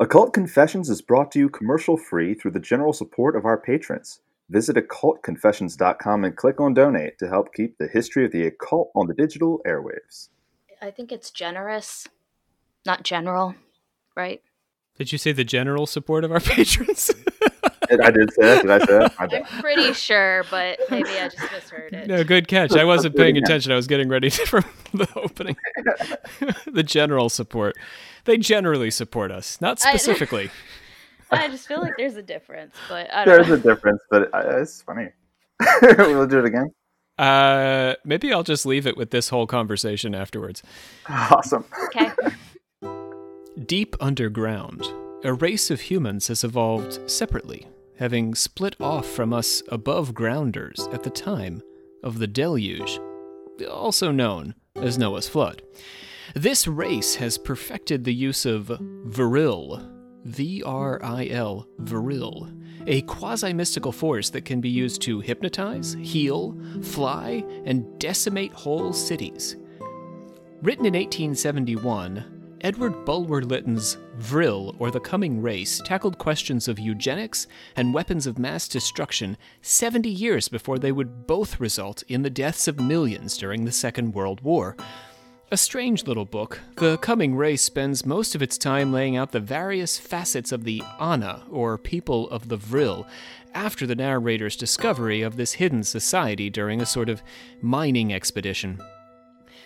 Occult Confessions is brought to you commercial free through the general support of our patrons. Visit occultconfessions.com and click on donate to help keep the history of the occult on the digital airwaves. I think it's generous, not general, right? Did you say the general support of our patrons? I did say that. Did I say that? I I'm pretty sure, but maybe I just misheard it. no, good catch. I wasn't paying attention. I was getting ready for the opening. the general support. They generally support us, not specifically. I just feel like there's a difference, but I don't There's know. a difference, but uh, it's funny. we'll do it again. Uh, maybe I'll just leave it with this whole conversation afterwards. Awesome. Okay. Deep underground, a race of humans has evolved separately, having split off from us above grounders at the time of the deluge, also known as Noah's flood. This race has perfected the use of Vril, V R I L, Vril, a quasi mystical force that can be used to hypnotize, heal, fly, and decimate whole cities. Written in 1871, Edward Bulwer Lytton's Vril, or The Coming Race, tackled questions of eugenics and weapons of mass destruction 70 years before they would both result in the deaths of millions during the Second World War. A strange little book, The Coming Race spends most of its time laying out the various facets of the Ana, or people of the Vril, after the narrator's discovery of this hidden society during a sort of mining expedition.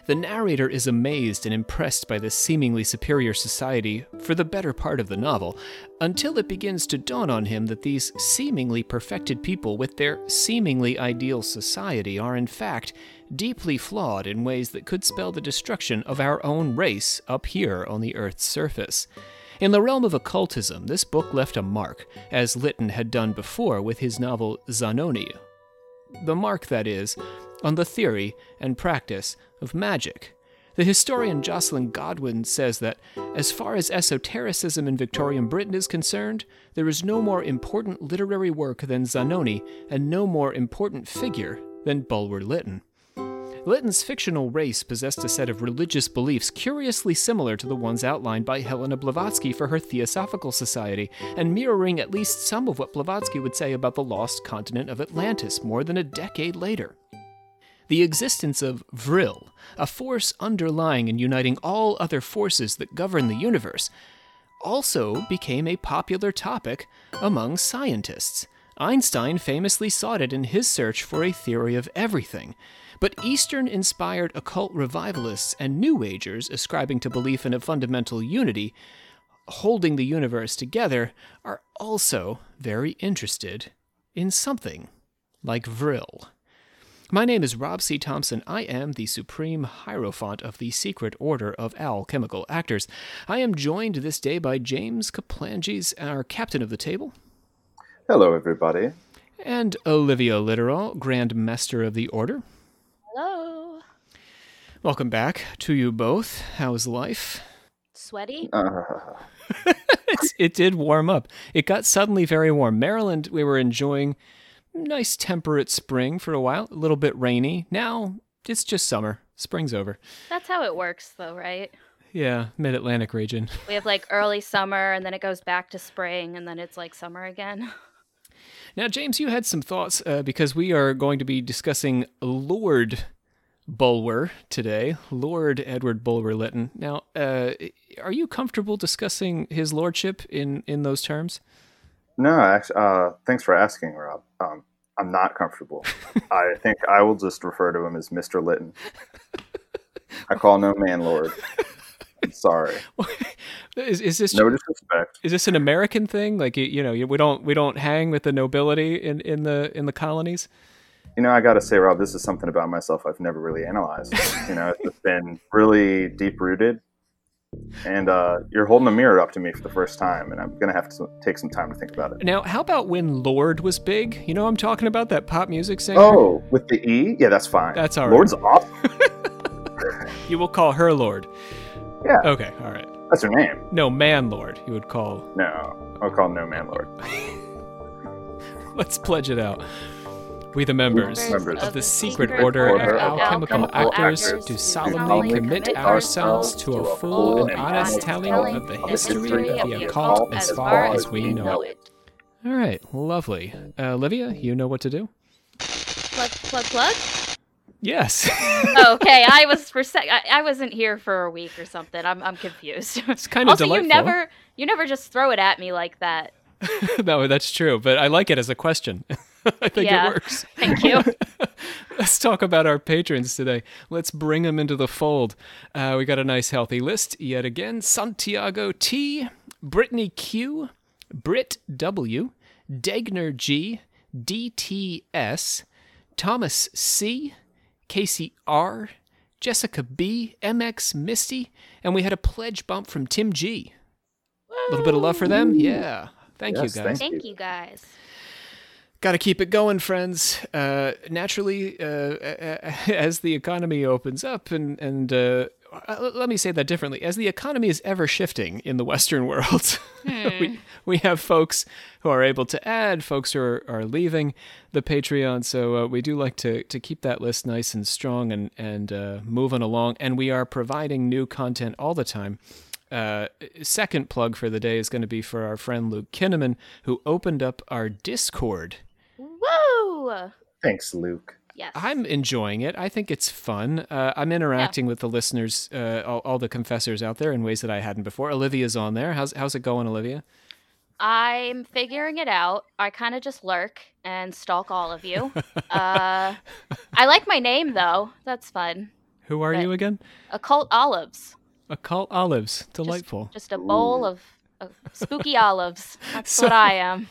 The narrator is amazed and impressed by this seemingly superior society for the better part of the novel, until it begins to dawn on him that these seemingly perfected people with their seemingly ideal society are in fact deeply flawed in ways that could spell the destruction of our own race up here on the Earth's surface. In the realm of occultism, this book left a mark, as Lytton had done before with his novel Zanoni, the mark, that is, on the theory and practice of magic. The historian Joscelyn Godwin says that, as far as esotericism in Victorian Britain is concerned, there is no more important literary work than Zanoni, and no more important figure than Bulwer Lytton. Lytton's fictional race possessed a set of religious beliefs curiously similar to the ones outlined by Helena Blavatsky for her Theosophical Society, and mirroring at least some of what Blavatsky would say about the lost continent of Atlantis more than a decade later. The existence of Vril, a force underlying and uniting all other forces that govern the universe, also became a popular topic among scientists. Einstein famously sought it in his search for a theory of everything. But Eastern inspired occult revivalists and New Agers ascribing to belief in a fundamental unity, holding the universe together, are also very interested in something like Vril. My name is Rob C. Thompson. I am the Supreme Hierophant of the Secret Order of Alchemical Actors. I am joined this day by James Kaplanges, our captain of the table, Hello, everybody. and Olivia Literal, Grand Master of the Order. Hello. Welcome back to you both. How's life? Sweaty? Uh, it did warm up. It got suddenly very warm. Maryland, we were enjoying nice temperate spring for a while, a little bit rainy. Now it's just summer. Spring's over. That's how it works, though, right? Yeah, mid Atlantic region. We have like early summer, and then it goes back to spring, and then it's like summer again. Now, James, you had some thoughts uh, because we are going to be discussing Lord Bulwer today, Lord Edward Bulwer Lytton. Now, uh, are you comfortable discussing his lordship in, in those terms? No, actually, uh, thanks for asking, Rob. Um, I'm not comfortable. I think I will just refer to him as Mr. Lytton. I call no man lord. I'm sorry. is, is this No disrespect. is this an American thing? Like you- you know, we don't we don't hang with the nobility in, in the in the colonies. You know, I got to say, Rob, this is something about myself I've never really analyzed. You know, it's been really deep rooted. And uh, you're holding a mirror up to me for the first time, and I'm going to have to take some time to think about it. Now, how about when Lorde was big? You know, I'm talking about that pop music singer. Oh, with the E? Yeah, that's fine. That's all right. Lord's off. You will call her Lorde. Yeah. Okay, all right. That's her name. No, man Lord. You would call. No, I'll call no man lord. Let's pledge it out. We, the members, Members of the secret order of alchemical actors, do solemnly commit ourselves to a full and honest telling of the history of the occult as far as we know it. All right, lovely. Uh, Olivia, you know what to do? Plug, plug, plug. Yes. okay, I was for sec. I, I wasn't here for a week or something. I'm I'm confused. It's kind of also, delightful. you never you never just throw it at me like that. no, that's true, but I like it as a question. I think Yeah. it works. Thank you. Let's talk about our patrons today. Let's bring them into the fold. Uh, we got a nice, healthy list yet again. Santiago T, Brittany Q, Britt W, Degner G, DTS, Thomas C, Casey R, Jessica B, MX Misty, and we had a pledge bump from Tim G. A little bit of love for them? Yeah. Thank Yes, you guys. thank Thank you guys. Got to keep it going, friends. Uh, naturally, uh, as the economy opens up, and and uh, uh, let me say that differently. As the economy is ever shifting in the Western world, we we have folks who are able to add, folks who are, are leaving the Patreon. So uh, we do like to to keep that list nice and strong and and uh, moving along. And we are providing new content all the time. Uh, second plug for the day is going to be for our friend Luke Kinnaman, who opened up our Discord. Woo! Thanks, Luke. Yes. I'm enjoying it. I think it's fun. Uh, I'm interacting with the listeners, uh, all, all the confessors out there in ways that I hadn't before. Olivia's on there. How's how's it going, Olivia? I'm figuring it out. I kind of just lurk and stalk all of you. uh, I like my name though. That's fun. Who are Right. you again? Occult olives. Occult olives. Delightful. Just a bowl of, of spooky olives. That's So- what I am.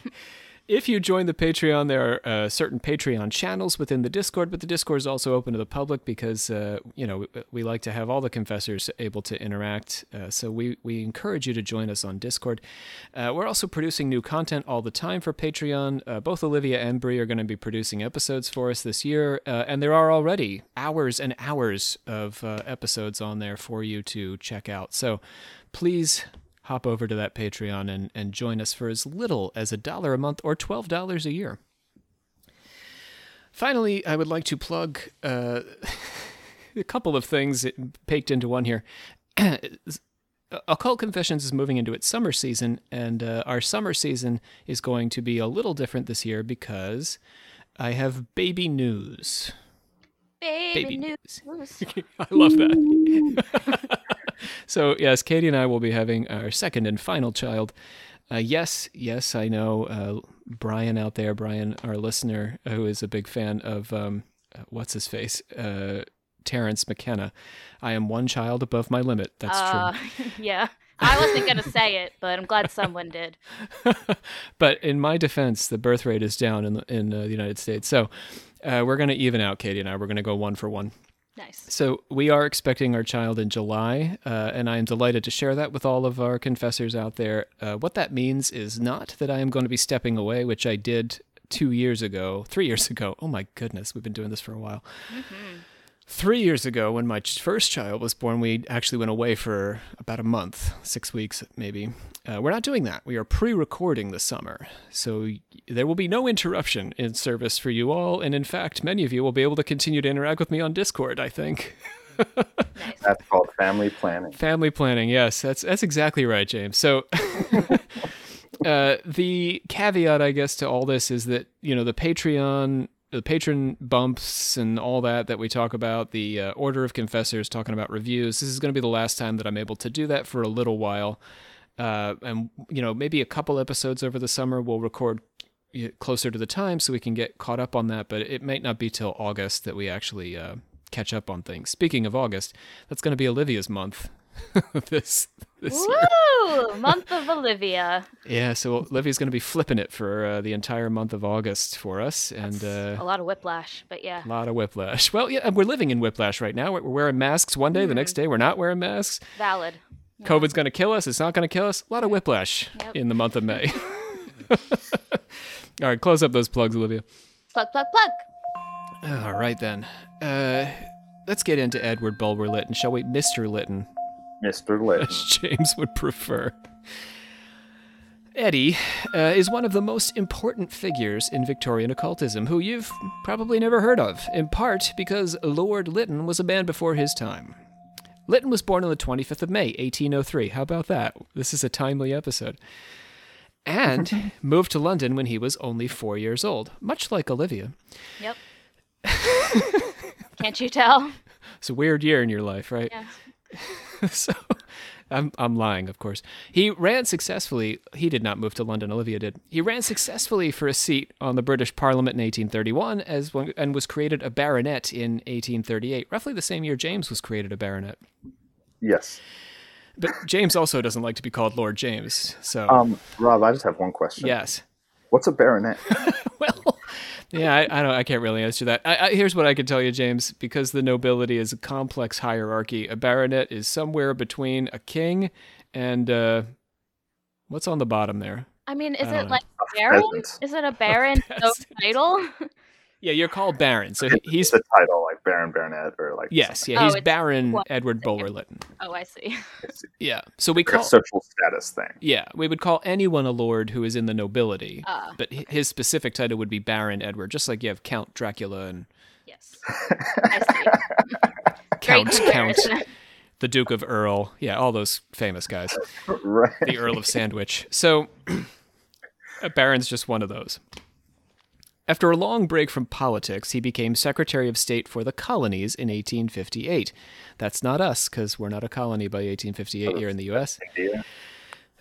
If you join the Patreon, there are uh, certain Patreon channels within the Discord, but the Discord is also open to the public because uh, you know we, we like to have all the confessors able to interact. Uh, so we we encourage you to join us on Discord. Uh, we're also producing new content all the time for Patreon. Uh, both Olivia and Brie are going to be producing episodes for us this year, uh, and there are already hours and hours of episodes on there for you to check out. So please hop over to that Patreon and, and join us for as little as a dollar a month or $12 a year. Finally, I would like to plug uh, a couple of things baked into one here. Occult Confessions is moving into its summer season, and uh, our summer season is going to be a little different this year because I have baby news. Baby, Baby news. I love that. so, yes, Katie and I will be having our second and final child. Uh, yes, yes, I know uh, Brian out there, Brian, our listener, who is a big fan of um, uh, what's his face, uh, Terence McKenna. I am one child above my limit. That's uh, yeah. I wasn't gonna say it, but I'm glad someone did. but in my defense, the birth rate is down in the, in uh, the United States. So uh, we're going to even out, Katie and I. We're going to go one for one. Nice. So we are expecting our child in July, uh, and I am delighted to share that with all of our confessors out there. Uh, what that means is not that I am going to be stepping away, which I did two years ago, three years ago. Oh my goodness, we've been doing this for a while. Three years ago, when my first child was born, we actually went away for about a month, six weeks maybe. Uh, we're not doing that. We are pre recording this summer. So there will be no interruption in service for you all. And in fact, many of you will be able to continue to interact with me on Discord, I think. That's called family planning. Family planning, yes, that's that's exactly right, James. So, uh, the caveat, I guess, to all this is that you know the Patreon, the patron bumps, and all that that we talk about, the uh, Order of Confessors, talking about reviews. This is going to be the last time that I'm able to do that for a little while, uh, and you know maybe a couple episodes over the summer we'll record closer to the time so we can get caught up on that. But it might not be till August that we actually uh, catch up on things. Speaking of August, that's going to be Olivia's month. this this year. Woo! Month of Olivia. Yeah, so Olivia's going to be flipping it for uh, the entire month of August for us, and a uh, lot of whiplash, but yeah. a lot of whiplash. Well, yeah, we're living in whiplash right now. We're we're wearing masks one day, the next day we're not wearing masks. Valid. COVID's going to kill us. It's not going to kill us. A lot of whiplash Yep. in the month of May. All right, close up those plugs, Olivia. Plug, plug, plug. All right then. Uh, let's get into Edward Bulwer Lytton, shall we, Mister Lytton? Mr. Lit. as James would prefer. Eddie uh, is one of the most important figures in Victorian occultism, who you've probably never heard of, in part because Lord Lytton was a man before his time. Lytton was born on the 25th of May, 1803. How about that? This is a timely episode. And moved to London when he was only four years old, much like Olivia. Yep. Can't you tell? It's a weird year in your life, right? Yeah. so I'm I'm lying, of course. He ran successfully. He did not move to London. Olivia did. He ran successfully for a seat on the British Parliament in 1831, as one, and was created a baronet in 1838, roughly the same year James was created a baronet. Yes. But James also doesn't like to be called Lord James. So Um, Rob, I just have one question. yes. What's a baronet? Well, yeah, I, I don't. I can't really answer that. I, I, here's what I can tell you, James. Because the nobility is a complex hierarchy, a baronet is somewhere between a king and uh, what's on the bottom there. I mean, is I don't it know. like Baron? Is it a Baron no title? Yeah, you're called Baron. So he- he's the title, like Baron, Baronet, or like yes, something. yeah, Oh, he's it's Baron what- Edward Bulwer Lytton. oh, I see. Yeah, so we like a call social status thing. yeah we would call anyone a lord who is in the nobility, Ah, but hi- his specific title would be Baron Edward, just like you have Count Dracula and Yes. I see. Count Count the Duke of Earl. Yeah, all those famous guys. right. the Earl of Sandwich. So, Baron's just one of those. After a long break from politics, he became Secretary of State for the Colonies in 1858. That's not us, because we're not a colony by 1858 here in the U.S.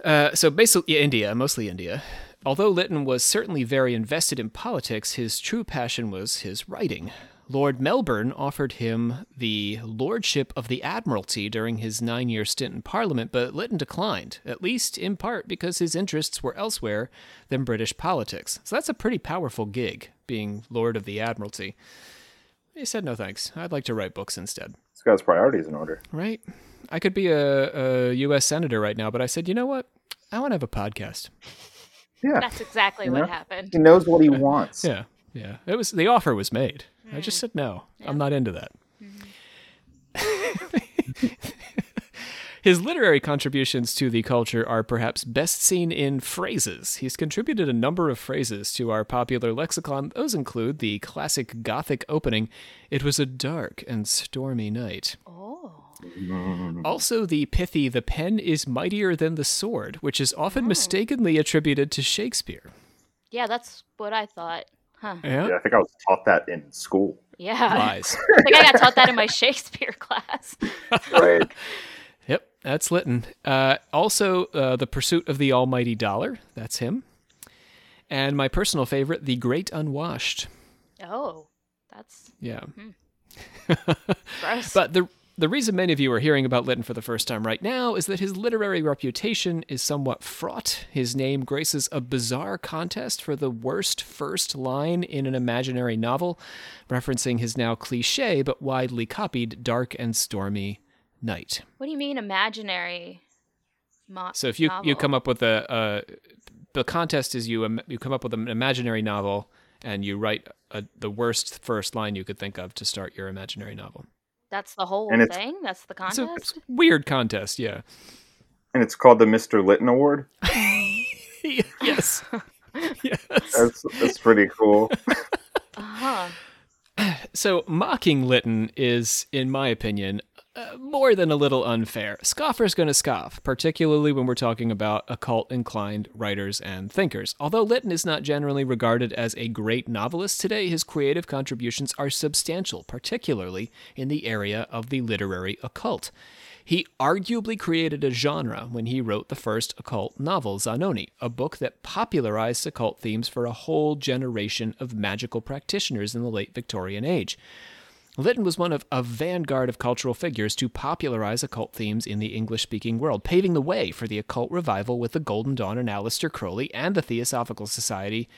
Uh, so basically, yeah, India, mostly India. Although Lytton was certainly very invested in politics, his true passion was his writing. Lord Melbourne offered him the lordship of the Admiralty during his nine year stint in Parliament, but Lytton declined, at least in part because his interests were elsewhere than British politics. So that's a pretty powerful gig, being Lord of the Admiralty. He said, no thanks. I'd like to write books instead. This guy's priorities in order. Right? I could be a, a U.S. Senator right now, but I said, you know what? I want to have a podcast. Yeah. That's exactly You what know? happened. He knows what he wants. Yeah, yeah. It was the offer was made. I just said no. I'm not into that. Mm-hmm. His literary contributions to the culture are perhaps best seen in phrases. He's contributed a number of phrases to our popular lexicon. Those include the classic Gothic opening, It was a dark and stormy night. Oh. Also, the pithy, The pen is mightier than the sword, which is often oh. mistakenly attributed to Shakespeare. Yeah, that's what I thought. Huh. Yeah? Yeah, I think I was taught that in school. Yeah. Lies. I think I got taught that in my Shakespeare class. Right. Yep, that's Lytton. Uh, also, uh, The Pursuit of the Almighty Dollar. That's him. And my personal favorite, The Great Unwashed. Oh, that's Yeah. gross. But the the reason many of you are hearing about Lytton for the first time right now is that his literary reputation is somewhat fraught. His name graces a bizarre contest for the worst first line in an imaginary novel, referencing his now cliche but widely copied Dark and Stormy Night. what do you mean imaginary? Mo- So if you you come up with a, a the contest is you im- you come up with an imaginary novel and you write a, the worst first line you could think of to start your imaginary novel. That's the whole And thing. That's the It's a, contest. it's a weird contest, yeah. And it's called the Mr. Lytton Award. yes. yes. That's that's pretty cool. Uh-huh. So mocking Lytton is, in my opinion, uh, more than a little unfair. Scoffers going to scoff, particularly when we're talking about occult inclined writers and thinkers. Although Lytton is not generally regarded as a great novelist today, his creative contributions are substantial, particularly in the area of the literary occult. He arguably created a genre when he wrote the first occult novel, Zanoni, a book that popularized occult themes for a whole generation of magical practitioners in the late Victorian age. Lytton was one of a vanguard of cultural figures to popularize occult themes in the English speaking world, paving the way for the occult revival with the Golden Dawn and Aleister Crowley and the Theosophical Society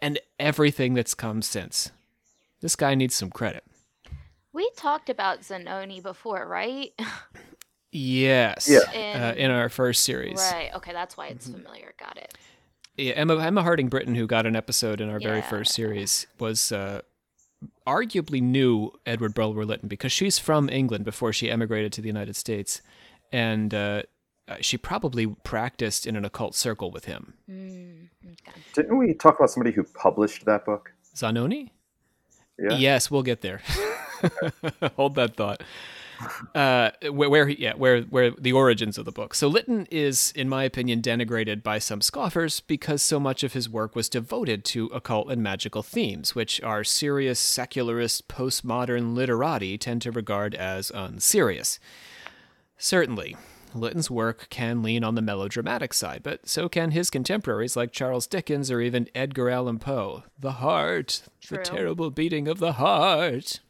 and everything that's come since. This guy needs some credit. We talked about Zanoni before, right? Yes. Yeah. Uh, in our first series. right. Okay, that's why Mm-hmm. it's familiar. Got it. Yeah, Emma, Emma Hardinge Britten, who got an episode in our very first series, was uh, arguably knew Edward Bulwer Lytton because she's from England before she emigrated to the United States, and uh, uh, she probably practiced in an occult circle with him. Mm. Didn't we talk about somebody who published that book? Zanoni? Yeah. Yes, we'll get there. Hold that thought. Uh, where, where, yeah, where, where the origins of the book. So Lytton is, in my opinion, denigrated by some scoffers because so much of his work was devoted to occult and magical themes, which our serious, secularist, postmodern literati tend to regard as unserious. Certainly, Lytton's work can lean on the melodramatic side, but so can his contemporaries like Charles Dickens or even Edgar Allan Poe. The heart, the terrible beating of the heart.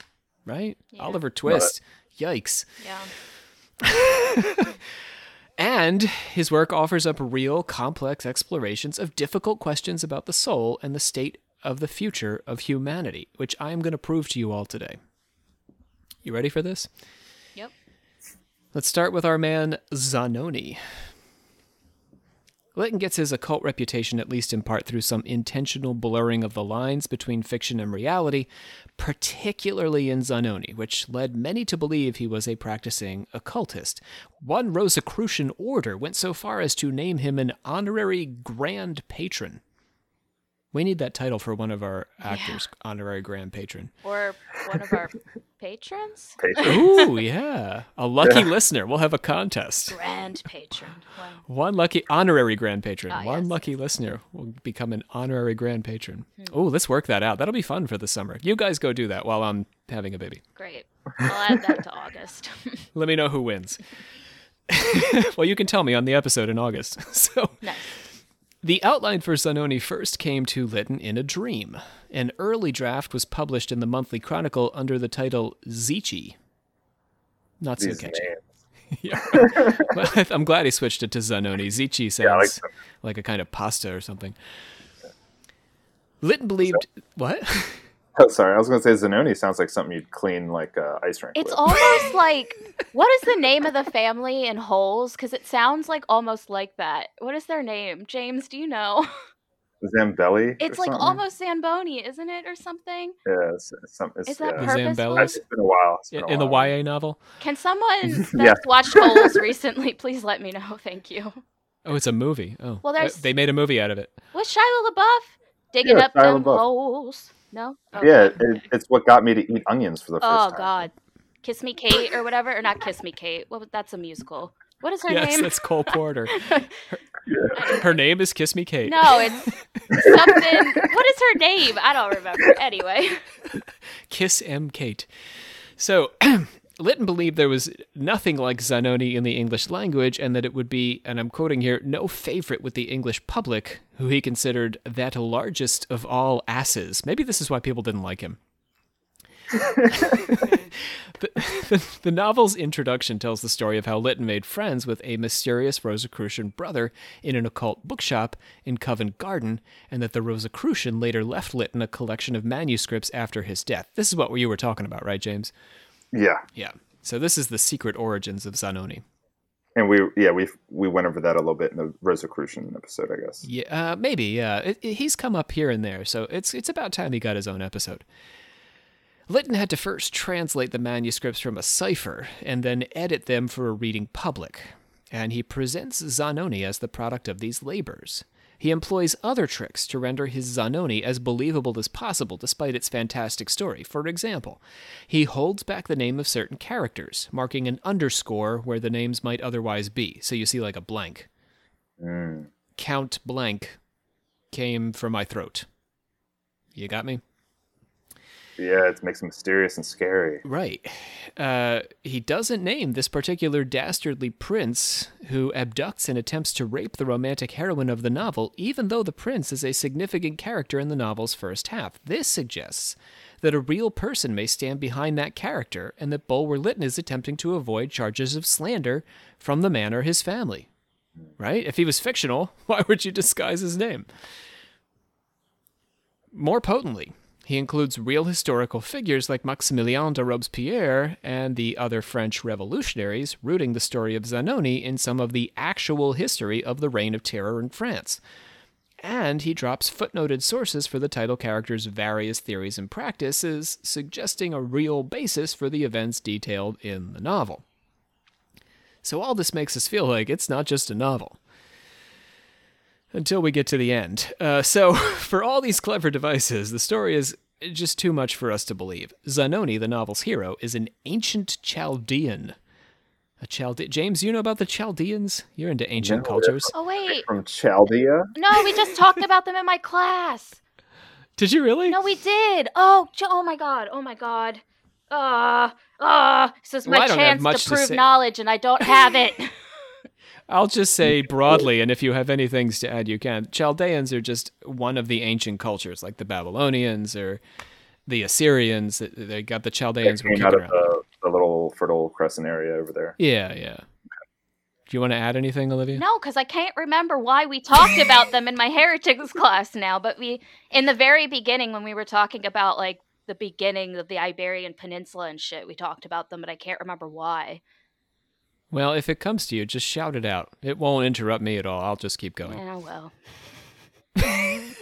Right? Yeah. Oliver Twist. Yikes. Yeah. And his work offers up real, complex explorations of difficult questions about the soul and the state of the future of humanity, which I am going to prove to you all today. You ready for this? Yep. Let's start with our man Zanoni. Lytton gets his occult reputation at least in part through some intentional blurring of the lines between fiction and reality, particularly in Zanoni, which led many to believe he was a practicing occultist. One Rosicrucian order went so far as to name him an honorary grand patron. We need that title for one of our actors, honorary grand patron. Or one of our patrons? Patron. Ooh, yeah. A lucky listener. We'll have a contest. Grand patron. Wow. One lucky honorary grand patron. Ah, One yes. lucky listener will become an honorary grand patron. Oh, let's work that out. That'll be fun for the summer. You guys go do that while I'm having a baby. Great. I'll add that to August. Let me know who wins. well, you can tell me on the episode in August. So, nice. The outline for Zanoni first came to Lytton in a dream. An early draft was published in the Monthly Chronicle under the title Zicci. Not so These catchy. Yeah. Well, I'm glad he switched it to Zanoni. Zicci sounds Yeah, like like, a kind of pasta or something. Lytton believed what? Oh, sorry, I was going to say Zanoni sounds like something you'd clean like uh, ice rink It's with. almost like what is the name of the family in Holes? Because it sounds like almost like that. What is their name? James, do you know? Zambelli. It's or like something? almost Zamboni, isn't it, or something? Yeah, it's, it's it's, Is that yeah. purpose? purposeful? Zambelli? It's been a while. It's been a In the. YA novel? Can someone that's Yeah. watched Holes recently please let me know? Thank you. Oh, it's a movie. Oh. Well, there's- they made a movie out of it. Was Shia LaBeouf digging Yeah, up Shia them LaBeouf. holes? No. Okay, Yeah, okay. it, it's what got me to eat onions for the first Oh time. Oh God, Kiss Me Kate or whatever, or not Kiss Me Kate. Well, that's a musical. What is her yes, name? that's Cole Porter. Her name is Kiss Me Kate. No, it's something. what is her name? I don't remember. Anyway, Kiss M. Kate. So, Lytton believed there was nothing like Zanoni in the English language, and that it would be, and I'm quoting here, no favorite with the English public, who he considered that largest of all asses. Maybe this is why people didn't like him. the, the, the novel's introduction tells the story of how Lytton made friends with a mysterious Rosicrucian brother in an occult bookshop in Covent Garden, and that the Rosicrucian later left Lytton a collection of manuscripts after his death. This is what you were talking about, right, James? Yeah, Yeah. So this is the secret origins of Zanoni. and we yeah we we went over that a little bit in the Rosicrucian episode, I guess. Yeah, uh, maybe. Yeah, it, it- he's come up here and there, so it's it's about time he got his own episode. Lytton had to first translate the manuscripts from a cipher and then edit them for a reading public, and he presents Zanoni as the product of these labors. He employs other tricks to render his Zanoni as believable as possible despite its fantastic story. For example, he holds back the name of certain characters, marking an underscore where the names might otherwise be, so you see like a blank. Mm. Count blank came from my throat. You got me? Yeah, it makes him mysterious and scary. Right. Uh, he doesn't name this particular dastardly prince who abducts and attempts to rape the romantic heroine of the novel, even though the prince is a significant character in the novel's first half. This suggests that a real person may stand behind that character and that Bulwer Lytton is attempting to avoid charges of slander from the man or his family. Right? If he was fictional, why would you disguise his name? More potently, he includes real historical figures like Maximilien de Robespierre and the other French revolutionaries, rooting the story of Zanoni in some of the actual history of the Reign of Terror in France. And he drops footnoted sources for the title character's various theories and practices, suggesting a real basis for the events detailed in the novel. So all this makes us feel like it's not just a novel. until we get to the end. Uh, so, for all these clever devices, the story is just too much for us to believe. Zanoni, the novel's hero, is an ancient Chaldean. A Chalde- James, you know about the Chaldeans? You're into ancient No, cultures. Oh wait, From Chaldea. no, we just talked about them in my class. Did you really? No, we did. Oh, oh my god. Oh my god. Ah, ah. This is my Well, I don't have chance to to prove say. knowledge, and I don't have it. I'll just say broadly, and if you have any things to add, you can. Chaldeans are just one of the ancient cultures, like the Babylonians or the Assyrians. They- They got the Chaldeans were came kicking out of the, the little fertile crescent area over there. Yeah, yeah. Do you want to add anything, Olivia? no, because I can't remember why we talked about them in my heretics class now. But we, in the very beginning, when we were talking about like the beginning of the Iberian Peninsula and shit, we talked about them, but I can't remember why. Well, if it comes to you, just shout it out. It won't interrupt me at all. I'll just keep going. Yeah, well.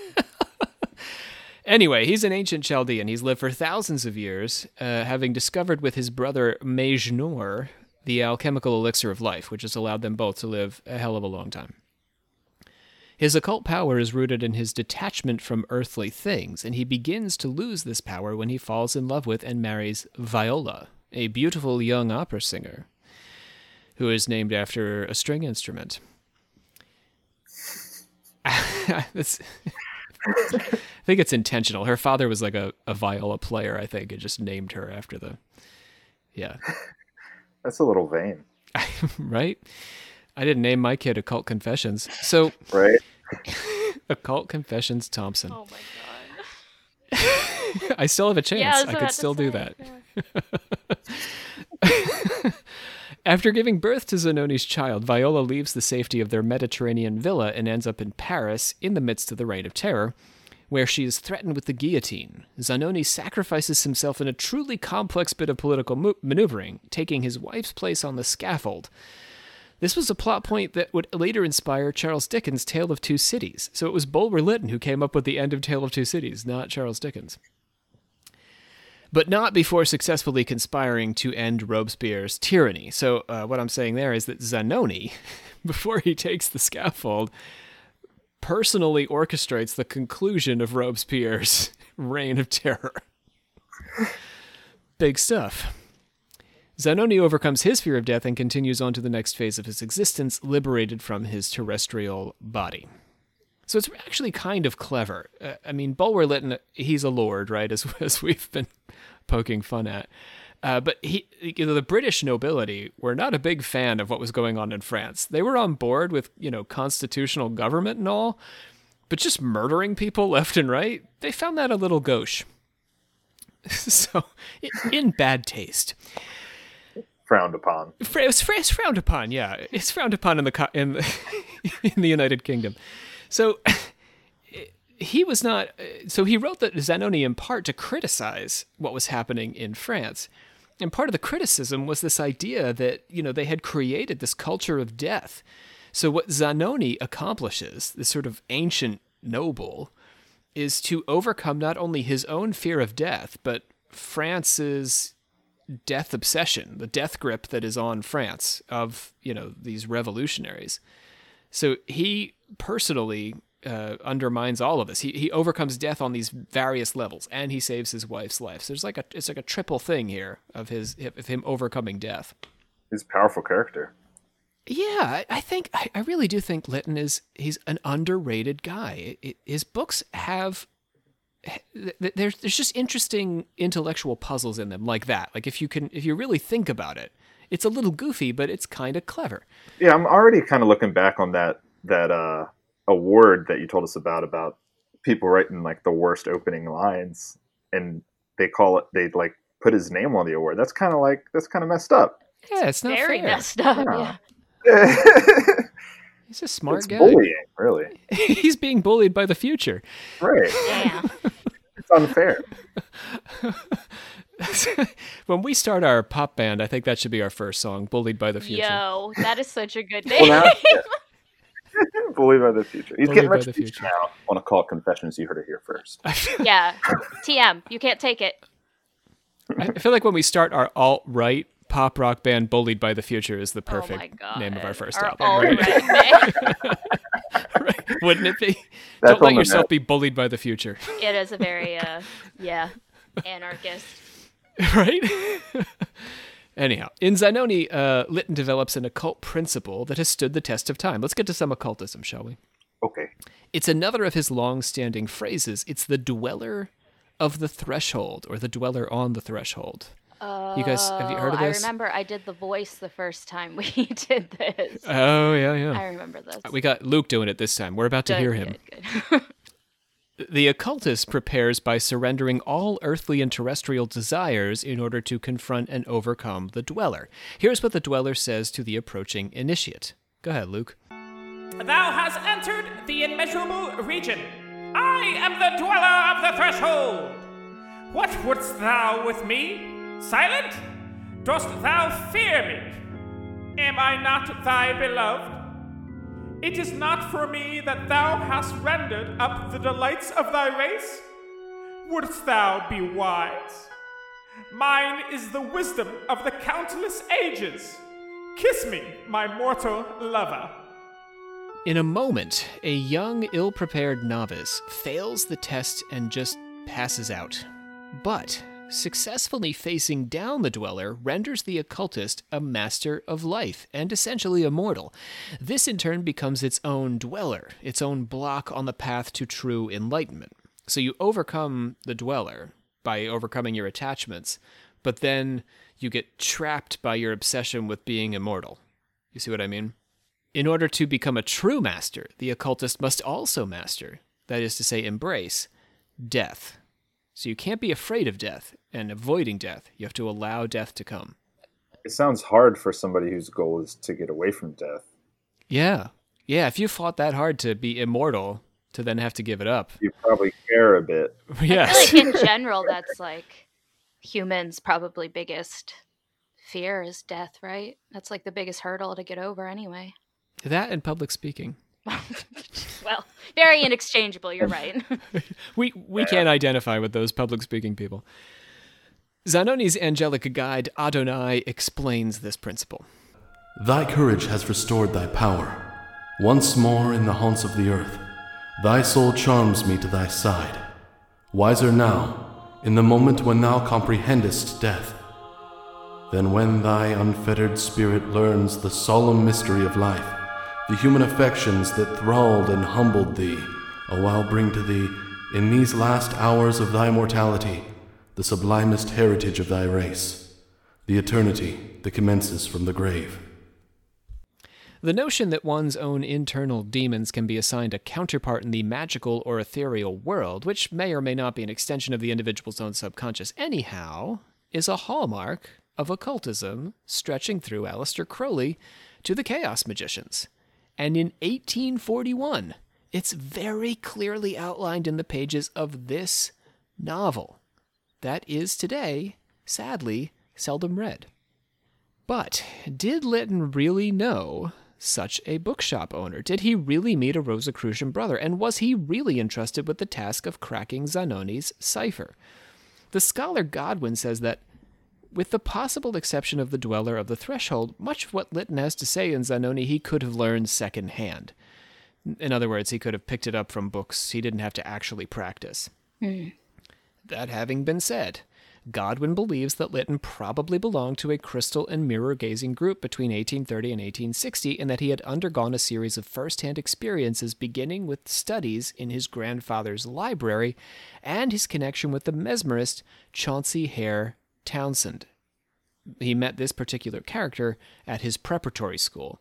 Anyway, he's an ancient Chaldean. He's lived for thousands of years, uh, having discovered with his brother Mejnour the alchemical elixir of life, which has allowed them both to live a hell of a long time. His occult power is rooted in his detachment from earthly things, and he begins to lose this power when he falls in love with and marries Viola, a beautiful young opera singer who is named after a string instrument. This- I think it's intentional. Her father was like a, a viola player, I think, and just named her after the. Yeah. That's a little vain, right? I didn't name my kid Occult Confessions. So, right? Occult Confessions Thompson. Oh my god. I still have a chance. Yeah, I I could to still do say, that. After giving birth to Zanoni's child, Viola leaves the safety of their Mediterranean villa and ends up in Paris in the midst of the Reign of Terror, where she is threatened with the guillotine. Zanoni sacrifices himself in a truly complex bit of political mo- maneuvering, taking his wife's place on the scaffold. This was a plot point that would later inspire Charles Dickens' Tale of Two Cities. So it was Bulwer Lytton who came up with the end of Tale of Two Cities, not Charles Dickens but not before successfully conspiring to end Robespierre's tyranny. So, uh, what I'm saying there is that Zanoni, before he takes the scaffold, personally orchestrates the conclusion of Robespierre's reign of terror. Big stuff. Zanoni overcomes his fear of death and continues on to the next phase of his existence, liberated from his terrestrial body. So it's actually kind of clever. Uh, I mean, Bulwer Lytton, he's a lord, right? As as we've been poking fun at. Uh, but he, you know, the British nobility were not a big fan of what was going on in France. They were on board with, you know, constitutional government and all, but just murdering people left and right, they found that a little gauche. so, in bad taste. Frowned upon. It's, frowned upon, yeah. It's frowned upon in the co- in the, in the United Kingdom. So he was not. So he wrote the Zanoni in part to criticize what was happening in France, and part of the criticism was this idea that you know they had created this culture of death. So what Zanoni accomplishes, this sort of ancient noble, is to overcome not only his own fear of death, but France's death obsession, the death grip that is on France of, you know, these revolutionaries. So he personally uh, undermines all of this. He he overcomes death on these various levels, and he saves his wife's life. So there's like a it's like a triple thing here of his of him overcoming death. He's a powerful character. Yeah, I, think I, really do think Lytton is he's an underrated guy. His books have th- th- there's there's just interesting intellectual puzzles in them like that. Like if you can if you really think about it, it's a little goofy, but it's kind of clever. Yeah, I'm already kind of looking back on that that uh, award that you told us about about people writing like the worst opening lines, and they call it they like put his name on the award. That's kind of like that's kind of messed up. Yeah, it's not Very fair. messed up. Yeah. Yeah. He's a smart it's guy. bullying, really. He's being bullied by the future. Right. Yeah. It's unfair. when we start our pop band, I think that should be our first song, "Bullied by the Future." Yo, that is such a good Well, name. now, yeah. Bullied by the future. He's Bullied getting by the retribution future. now on a call it confessions. You heard it here first. yeah. TM, you can't take it. I feel like when we start our alt right pop rock band, "Bullied by the Future" is the oh perfect god. name of our first Our album. all right? right right? Wouldn't it be? That's Don't let yourself net. be bullied by the future, It is a very, uh, yeah, anarchist. right? Anyhow, in Zanoni, uh, Lytton develops an occult principle that has stood the test of time. Let's get to some occultism, shall we? Okay. It's another of his long-standing phrases. It's the dweller of the threshold, or the dweller on the threshold. Oh, you guys, have you heard of Oh, this? I remember I did the voice the first time we did this. Oh yeah, yeah. I remember this. We got Luke doing it this time. We're about to Good, hear him. good, good. The occultist prepares by surrendering all earthly and terrestrial desires in order to confront and overcome the dweller. Here's what the dweller says to the approaching initiate. Go ahead, Luke. Thou hast entered the immeasurable region. I am the dweller of the threshold. What wouldst thou with me? Silent? Dost thou fear me? Am I not thy beloved? It is not for me that thou hast rendered up the delights of thy race. Wouldst thou be wise? Mine is the wisdom of the countless ages. Kiss me, my mortal lover. In a moment, a young, ill prepared novice fails the test and just passes out. But successfully facing down the dweller renders the occultist a master of life and essentially immortal. This in turn becomes its own dweller, its own block on the path to true enlightenment. So you overcome the dweller by overcoming your attachments, but then you get trapped by your obsession with being immortal. You see what I mean? In order to become a true master, the occultist must also master, that is to say, embrace, death. So you can't be afraid of death and avoiding death. You have to allow death to come. It sounds hard for somebody whose goal is to get away from death. Yeah. Yeah, if you fought that hard to be immortal, to then have to give it up. You probably care a bit. I feel Yes. like in general, that's like humans' probably biggest fear is death, right? That's like the biggest hurdle to get over anyway. that and public speaking. Well, very inexchangeable, you're right. We we can't identify with those public speaking people. Zanoni's angelic guide Adonai explains this principle. Thy courage has restored thy power. Once more in the haunts of the earth, thy soul charms me to thy side. Wiser now, in the moment when thou comprehendest death, than when thy unfettered spirit learns the solemn mystery of life, the human affections that thralled and humbled thee, a while bring to thee, in these last hours of thy mortality, the sublimest heritage of thy race, the eternity that commences from the grave. The notion that one's own internal demons can be assigned a counterpart in the magical or ethereal world, which may or may not be an extension of the individual's own subconscious anyhow, is a hallmark of occultism stretching through Aleister Crowley to the Chaos Magicians. And in 1841, it's very clearly outlined in the pages of this novel that is today, sadly, seldom read. But did Lytton really know such a bookshop owner? Did he really meet a Rosicrucian brother? And was he really entrusted with the task of cracking Zanoni's cipher? The scholar Godwin says that, with the possible exception of the Dweller of the Threshold, much of what Lytton has to say in Zanoni he could have learned secondhand. In other words, he could have picked it up from books he didn't have to actually practice. Hmm. That having been said, Godwin believes that Lytton probably belonged to a crystal and mirror gazing group between 1830 and 1860, and that he had undergone a series of first hand experiences beginning with studies in his grandfather's library and his connection with the mesmerist Chauncy Hare Townshend. He met this particular character at his preparatory school.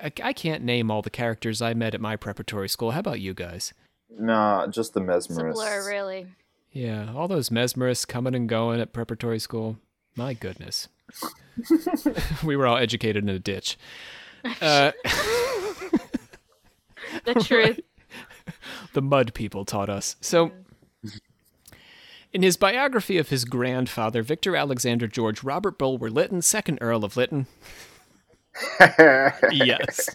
I I can't name all the characters I met at my preparatory school. How about you guys? Nah, just the it's a blur, really. Yeah, all those mesmerists coming and going at preparatory school. My goodness. we were all educated in a ditch. Uh, The truth. the mud people taught us. So, in his biography of his grandfather, Victor Alexander George Robert Bulwer Lytton, second Earl of Lytton. yes.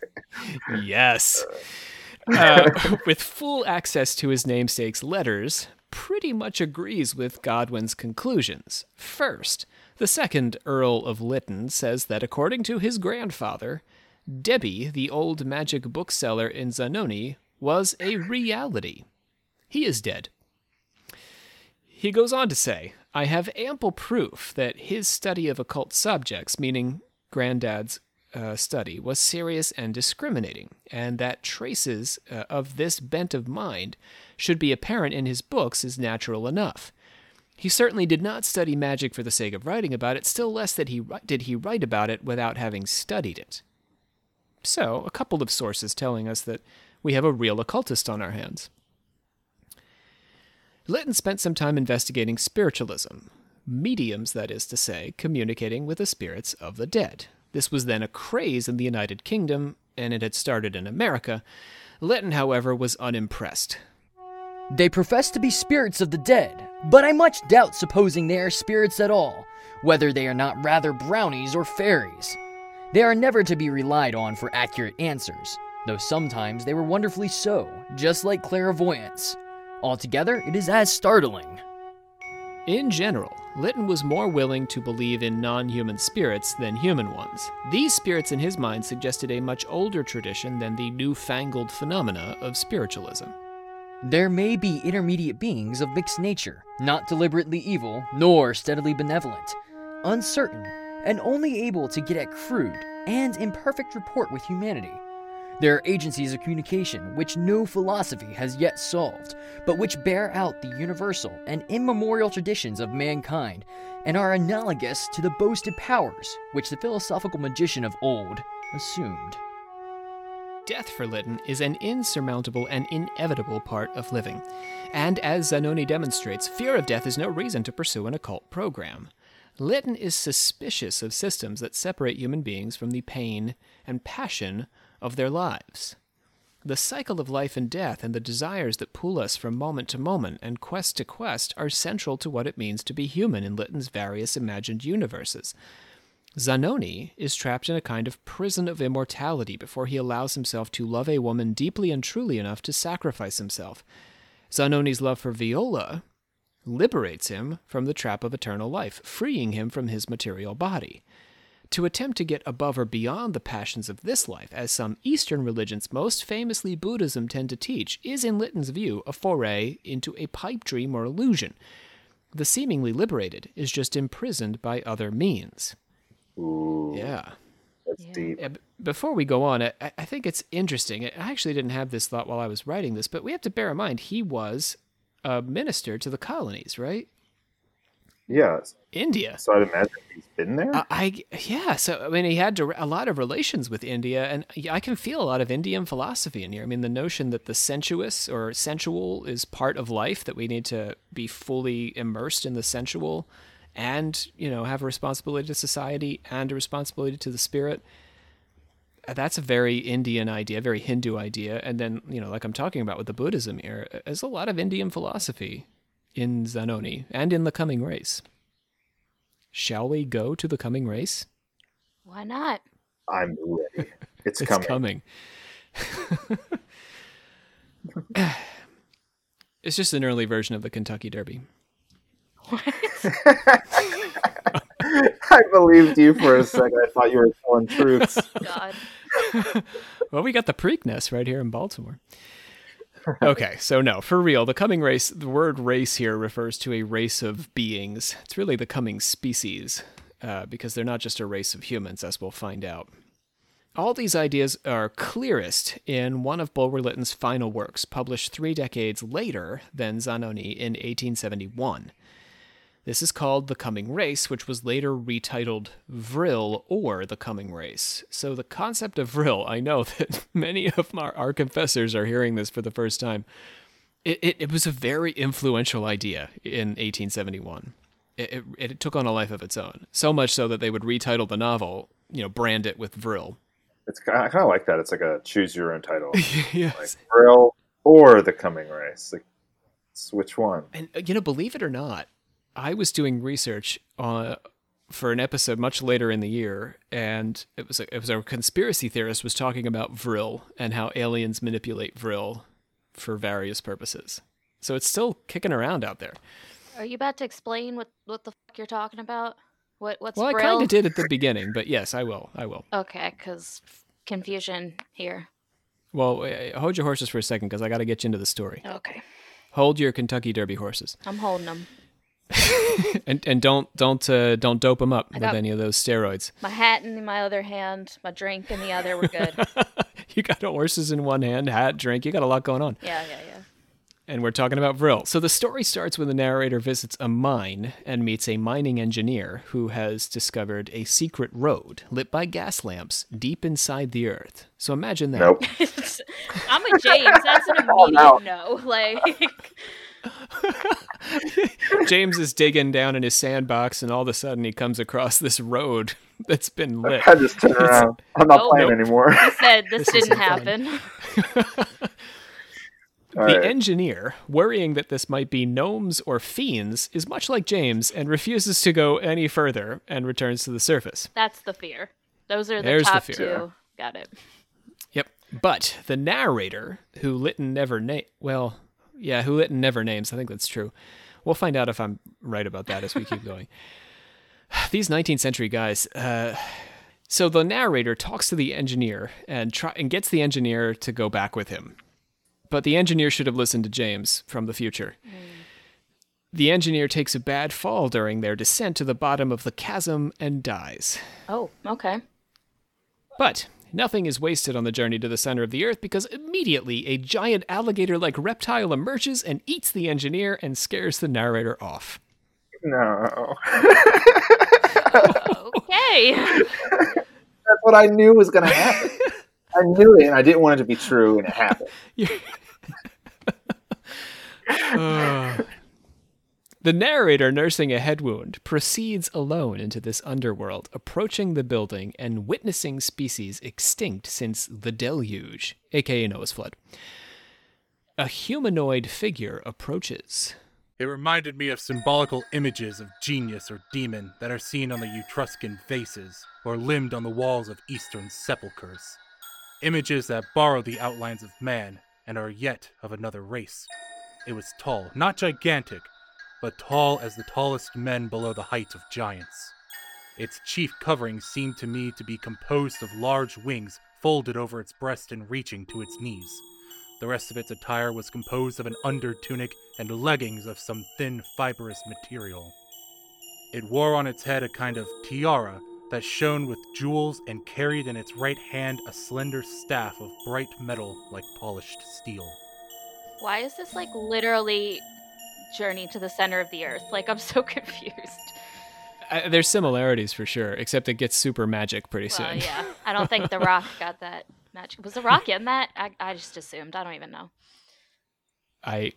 Yes. Uh, with full access to his namesake's letters, pretty much agrees with Godwin's conclusions. First, the second Earl of Lytton says that according to his grandfather, Debbie, the old magic bookseller in Zanoni, was a reality. He is dead. He goes on to say, I have ample proof that his study of occult subjects, meaning Granddad's uh, study, was serious and discriminating, and that traces uh, of this bent of mind should be apparent in his books is natural enough. He certainly did not study magic for the sake of writing about it, still less that he did he write about it without having studied it. So, a couple of sources telling us that we have a real occultist on our hands. Lytton spent some time investigating spiritualism, mediums, that is to say, communicating with the spirits of the dead. This was then a craze in the United Kingdom, and it had started in America. Lytton, however, was unimpressed. They profess to be spirits of the dead, but I much doubt supposing they are spirits at all, whether they are not rather brownies or fairies. They are never to be relied on for accurate answers, though sometimes they were wonderfully so, just like clairvoyance. Altogether, it is as startling. In general, Lytton was more willing to believe in non human spirits than human ones. These spirits in his mind suggested a much older tradition than the newfangled phenomena of spiritualism. There may be intermediate beings of mixed nature, not deliberately evil nor steadily benevolent, uncertain, and only able to get at crude and imperfect rapport with humanity. There are agencies of communication which no philosophy has yet solved, but which bear out the universal and immemorial traditions of mankind and are analogous to the boasted powers which the philosophical magician of old assumed. Death for Lytton is an insurmountable and inevitable part of living. And as Zanoni demonstrates, fear of death is no reason to pursue an occult program. Lytton is suspicious of systems that separate human beings from the pain and passion of their lives. The cycle of life and death and the desires that pull us from moment to moment and quest to quest are central to what it means to be human in Lytton's various imagined universes. Zanoni is trapped in a kind of prison of immortality before he allows himself to love a woman deeply and truly enough to sacrifice himself. Zanoni's love for Viola liberates him from the trap of eternal life, freeing him from his material body. To attempt to get above or beyond the passions of this life, as some Eastern religions, most famously Buddhism, tend to teach, is in Lytton's view a foray into a pipe dream or illusion. The seemingly liberated is just imprisoned by other means. Ooh, Yeah. that's Yeah. deep. Before we go on, I, I think it's interesting. I actually didn't have this thought while I was writing this, but we have to bear in mind he was a minister to the colonies, right? Yeah. India. So I'd imagine he's been there. I, I yeah. So I mean, he had dir- a lot of relations with India, and I can feel a lot of Indian philosophy in here. I mean, the notion that the sensuous or sensual is part of life, that we need to be fully immersed in the sensual, and you know have a responsibility to society and a responsibility to the spirit. Uh, That's a very Indian idea, very Hindu idea, and then you know, like I'm talking about with the Buddhism here, uh, there's a lot of Indian philosophy in Zanoni and in the coming race. Shall we go to the coming race? Why not? I'm ready. It's, It's coming. coming. it's just an early version of the Kentucky Derby. I believed you for a second. I thought you were telling truths. God. Well, we got the Preakness right here in Baltimore. Okay, so no, for real, the coming race, the word race here refers to a race of beings. It's really the coming species, uh, because they're not just a race of humans, as we'll find out. All these ideas are clearest in one of Bulwer Lytton's final works, published three decades later than Zanoni in 1871. This is called The Coming Race, which was later retitled Vril or The Coming Race. So, the concept of Vril, I know that many of our, our confessors are hearing this for the first time. It, it, it was a very influential idea in 1871. It, it, it took on a life of its own, so much so that they would retitle the novel, you know, brand it with Vril. It's I kind of like that. It's like a choose your own title, like yes. Vril or the Coming Race. Like, which one? And uh, you know, believe it or not, I was doing research uh, for an episode much later in the year, and it was a, it was a conspiracy theorist was talking about Vril and how aliens manipulate Vril for various purposes. So it's still kicking around out there. Are you about to explain what what the fuck you're talking about? What what's well, I kind of did at the beginning, but yes, I will. I will. Okay, because confusion here. Well, uh, hold your horses for a second because I got to get you into the story. Okay. Hold your Kentucky Derby horses, I'm holding them. and and don't don't uh, don't dope them up with any of those steroids. My hat in my other hand, my drink in the other. We're good. you got horses in one hand, hat, drink. You got a lot going on. yeah, yeah, yeah. And we're talking about Vril. So the story starts when the narrator visits a mine and meets a mining engineer who has discovered a secret road lit by gas lamps deep inside the earth. So imagine that. Nope. I'm a James. That's an Oh, immediate no. no. Like, James is digging down in his sandbox and all of a sudden he comes across this road that's been lit. I just turn around. I'm not Nope. playing Nope. anymore. he said this, This didn't happen. The right. engineer, worrying that this might be gnomes or fiends, is much like James and refuses to go any further and returns to the surface. That's the fear. Those are the There's the top fear. two. Got it. Yep. But the narrator, who Lytton never name, well, yeah, who it never names. I think that's true. We'll find out if I'm right about that as we keep going. These 19th century guys. Uh, so the narrator talks to the engineer and try and gets the engineer to go back with him. But the engineer should have listened to James from the future. The engineer takes a bad fall during their descent to the bottom of the chasm and dies. Oh, okay. But nothing is wasted on the journey to the center of the earth because immediately a giant alligator like reptile emerges and eats the engineer and scares the narrator off. No. Okay. That's what I knew was going to happen. I knew it, and I didn't want it to be true, and it happened. The narrator, nursing a head wound, proceeds alone into this underworld, approaching the building and witnessing species extinct since the deluge, aka Noah's flood. A humanoid figure approaches. It reminded me of symbolical images of genius or demon that are seen on the Etruscan vases or limned on the walls of Eastern sepulchres. Images that borrow the outlines of man and are yet of another race. It was tall, not gigantic, but tall as the tallest men below the height of giants. Its chief covering seemed to me to be composed of large wings folded over its breast and reaching to its knees. The rest of its attire was composed of an under tunic and leggings of some thin, fibrous material. It wore on its head a kind of tiara that shone with jewels and carried in its right hand a slender staff of bright metal like polished steel. Why is this like literally journey to the center of the earth? Like I'm so confused. Uh, there's similarities for sure, except it gets super magic pretty Well, soon. yeah. I don't think the rock got that magic. Was the rock in that? I, I just assumed. I don't even know. I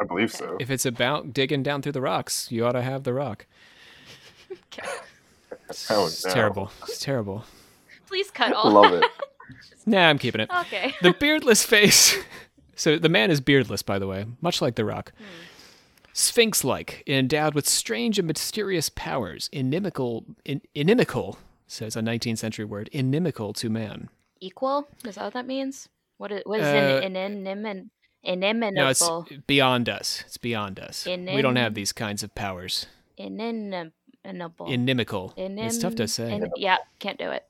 I believe so. if it's about digging down through the rocks, you ought to have the rock. Okay. Oh, It's no. terrible. It's terrible. Please cut all. Love it. Nah, I'm keeping it. Okay. The beardless face. So the man is beardless, by the way, much like the rock. Sphinx like, endowed with strange and mysterious powers, inimical, in, inimical, says a 19th century word, inimical to man. Equal? Is that what that means? What is, what is Uh, an inimin, iniminable? No, it's beyond us. It's beyond us. we don't have these kinds of powers. iniminable. Inimical. it's tough to say. in- yeah, can't do it.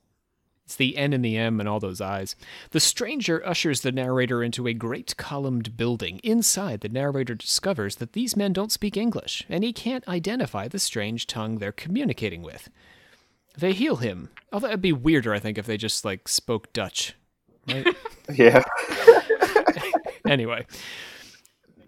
It's the N and the M and all those eyes. The stranger ushers the narrator into a great columned building. Inside, the narrator discovers that these men don't speak English, and he can't identify the strange tongue they're communicating with. They heal him. Oh, Although it'd be weirder, I think, if they just like spoke Dutch. Right? Yeah. anyway,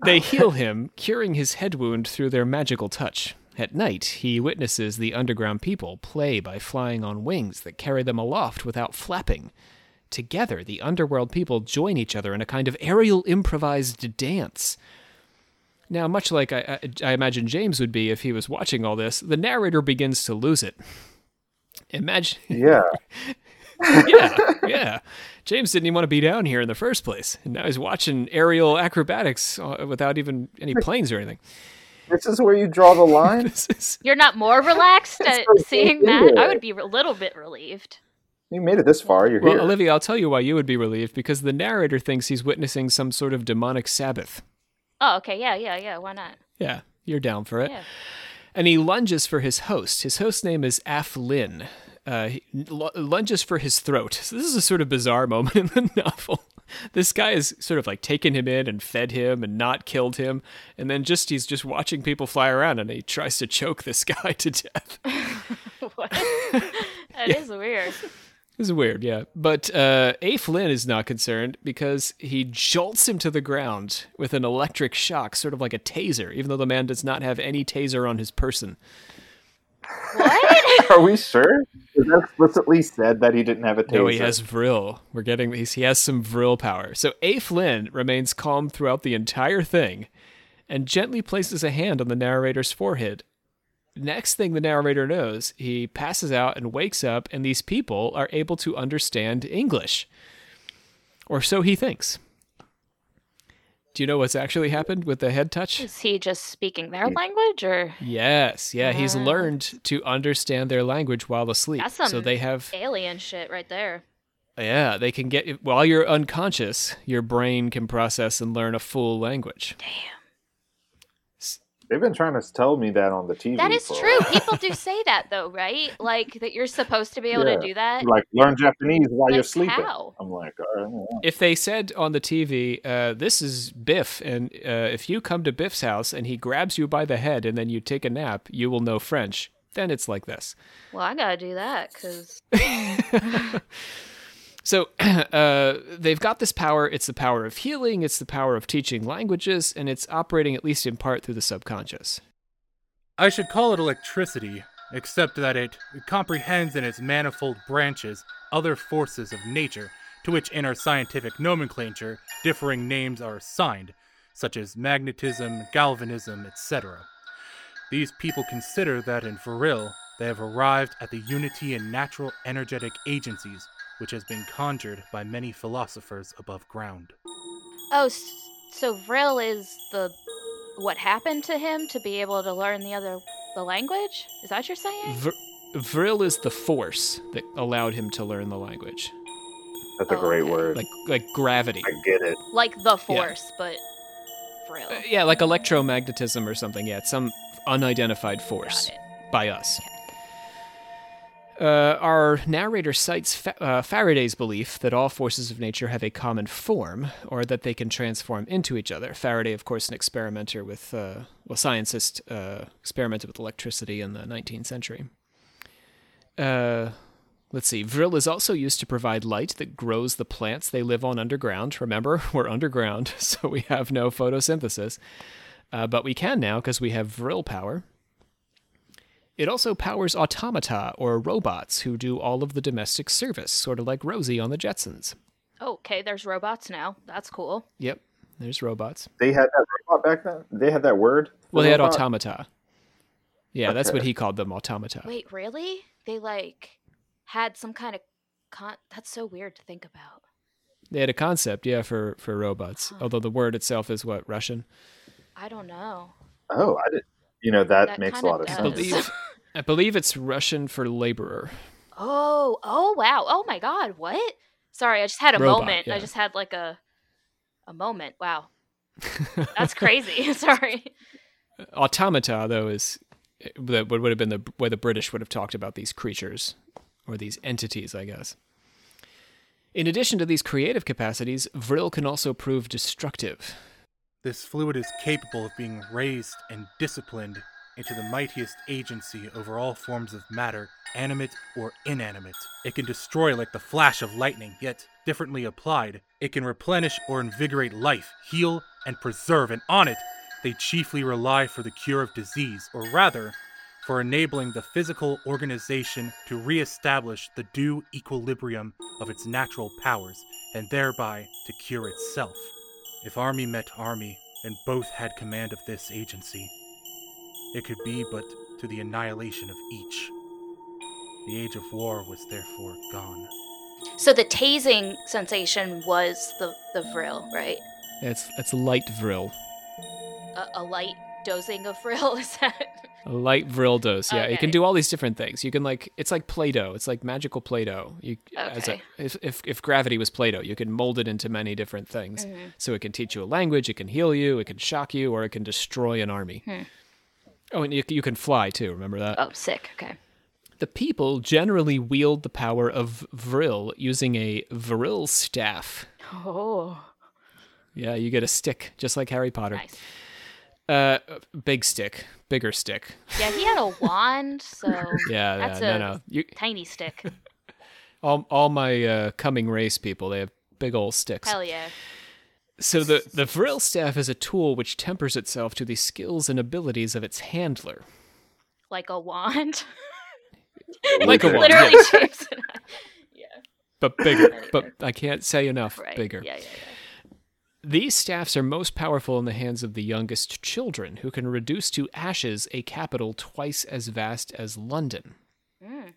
they heal him, curing his head wound through their magical touch. At night, he witnesses the underground people play by flying on wings that carry them aloft without flapping. Together, the underworld people join each other in a kind of aerial improvised dance. Now, much like I, I, I imagine James would be if he was watching all this, the narrator begins to lose it. Imagine, Yeah. yeah, yeah. James didn't even want to be down here in the first place, and now he's watching aerial acrobatics uh, without even any planes or anything. This is where you draw the line. Is You're not more relaxed at so seeing that? I would be a little bit relieved. You made it this far. You're here. well, here. Olivia. I'll tell you why you would be relieved because the narrator thinks he's witnessing some sort of demonic Sabbath. Oh, okay. Yeah, yeah, yeah. Why not? Yeah, you're down for it. Yeah. And he lunges for his host. His host name is Aph-Lin. uh, he l- lunges for his throat. So this is a sort of bizarre moment in the novel. This guy is sort of like taken him in and fed him and not killed him, and then just he's just watching people fly around and he tries to choke this guy to death. what? That is weird. This is weird, yeah. But uh, Aph-Lin is not concerned because he jolts him to the ground with an electric shock, sort of like a taser, even though the man does not have any taser on his person. What? Are we sure? Is that explicitly said that he didn't have a taser? No, he has Vril. We're getting he's, he has some Vril power. So Aph-Lin remains calm throughout the entire thing and gently places a hand on the narrator's forehead. Next thing the narrator knows, he passes out and wakes up, and these people are able to understand English. Or so he thinks. Do you know what's actually happened with the head touch? Is he just speaking their language or Yes, yeah, he's learned to understand their language while asleep. That's so they have alien shit right there? Yeah, they can get while you're unconscious, your brain can process and learn a full language. They've been trying to tell me that on the TV. That is true. People do say that though, right? Like that you're supposed to be able Yeah. to do that. like learn Japanese while you're sleeping. how? I'm like, all right, yeah. If they said on the TV, uh, "This is Biff," and uh, if you come to Biff's house and he grabs you by the head and then you take a nap, you will know French. Then it's like this. Well, I gotta do that because So uh, they've got this power. It's the power of healing. It's the power of teaching languages, and it's operating at least in part through the subconscious. I should call it electricity, except that it comprehends in its manifold branches other forces of nature, to which in our scientific nomenclature differing names are assigned, such as magnetism, galvanism, etc. These people consider that in Vril they have arrived at the unity in natural energetic agencies, which has been conjured by many philosophers above ground. oh, so Vril is the what happened to him to be able to learn the other the language? Is that what you're saying? Vir- Vril is the force that allowed him to learn the language, That's a Oh, great okay. word. like like gravity. I get it. Like the force, but Vril. Uh, yeah, like electromagnetism or something. Yeah, it's some unidentified force Got it. by us. Uh, our narrator cites Fa- uh, Faraday's belief that all forces of nature have a common form, or that they can transform into each other. Faraday, of course, an experimenter with, uh, well, scientist, uh, experimented with electricity in the 19th century. Uh, let's see. Vril is also used to provide light that grows the plants they live on underground. Remember, we're underground, so we have no photosynthesis. Uh, but we can now because we have Vril power. It also powers automata or robots who do all of the domestic service, sort of like Rosie on the Jetsons. Oh, okay, there's robots now. That's cool. Yep, there's robots. They had that robot back then. They had that word. Well, they had automata. Yeah, that's what he called them, automata. Wait, really? They like had some kind of con. That's so weird to think about. They had a concept, yeah, for for robots. Although the word itself is what Russian. I don't know. Oh, I did. You know that, That makes a kinda lot of does. I sense. believe, I believe it's Russian for laborer. Oh, oh wow. Oh my god, what? Sorry, I just had a Robot, moment. I just had like a a moment. Wow. That's crazy. Sorry. Automata, though, is that would would have been the way the British would have talked about these creatures or these entities, I guess. In addition to these creative capacities, Vril can also prove destructive. This fluid is capable of being raised and disciplined into the mightiest agency over all forms of matter, animate or inanimate. It can destroy like the flash of lightning, yet differently applied. It can replenish or invigorate life, heal, and preserve, and on it, they chiefly rely for the cure of disease, or rather, for enabling the physical organization to re-establish the due equilibrium of its natural powers, and thereby to cure itself. If army met army, and both had command of this agency, it could be but to the annihilation of each. The age of war was therefore gone. So the tasing sensation was the the vril, right? It's it's light Vril. A, a light dosing of vril is that? A light Vril dose. Yeah, you can do all these different things. You can like it's like Play-Doh. It's like magical Play-Doh. You as a, Okay. if, if if gravity was Play-Doh, you can mold it into many different things. Mhm. So it can teach you a language, it can heal you, it can shock you, or it can destroy an army. Hmm. Oh, and you, you can fly too. Remember that? Oh, sick. Okay. The people generally wield the power of Vril using a Vril staff. Oh, Yeah, you get a stick, just like Harry Potter. nice. Uh, big stick, bigger stick. Yeah, he had a wand, so Yeah, That's yeah, a- no, no. You, tiny stick. all, all my uh, coming race people, they have big old sticks. Hell yeah. So the the Vril staff is a tool which tempers itself to the skills and abilities of its handler. Like a wand. Like a wand, Literally yes. James and Yeah. but bigger. but I can't say enough Right. bigger. Yeah, yeah, yeah. These staffs are most powerful in the hands of the youngest children, who can reduce to ashes a capital twice as vast as London. Mm.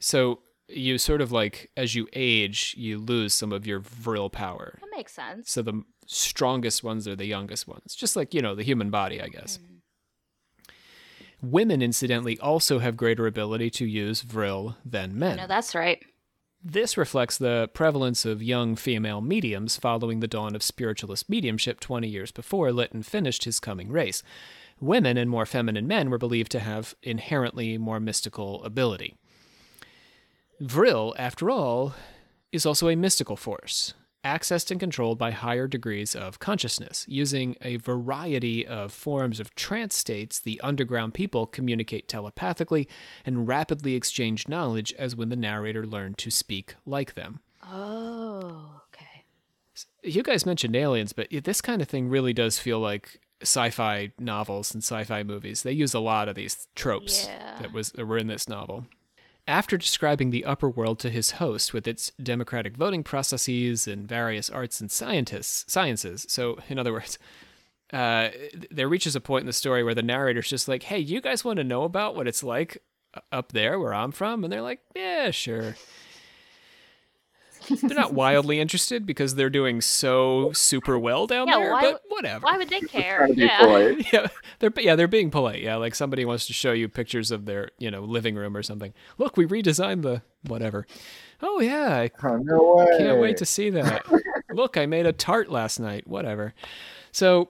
So you sort of like, as you age, you lose some of your vril power. That makes sense. So the strongest ones are the youngest ones, just like, you know, the human body, I guess. Hmm. Women, incidentally, also have greater ability to use vril than men. No, that's right. This reflects the prevalence of young female mediums following the dawn of spiritualist mediumship 20 years before Lytton finished his coming race. Women and more feminine men were believed to have inherently more mystical ability. Vril, after all, is also a mystical force, accessed and controlled by higher degrees of consciousness. Using a variety of forms of trance states, the underground people communicate telepathically and rapidly exchange knowledge as when the narrator learned to speak like them. Oh, okay. You guys mentioned aliens, but this kind of thing really does feel like sci-fi novels and sci-fi movies. They use a lot of these tropes Yeah. that was that were in this novel. After describing the upper world to his host with its democratic voting processes and various arts and scientists sciences, so in other words, uh, there reaches a point in the story where the narrator's just like, "Hey, you guys want to know about what it's like uh, up there where I'm from?" And they're like, "Yeah, sure." They're not wildly interested because they're doing so super well down Yeah, there, why- but whatever. Why would they care? Trying to be Yeah. yeah, they're yeah they're being polite. Yeah, like somebody wants to show you pictures of their you know living room or something. Look, we redesigned the whatever. Oh yeah, I Oh, no way. can't wait to see that. Look, I made a tart last night. Whatever. So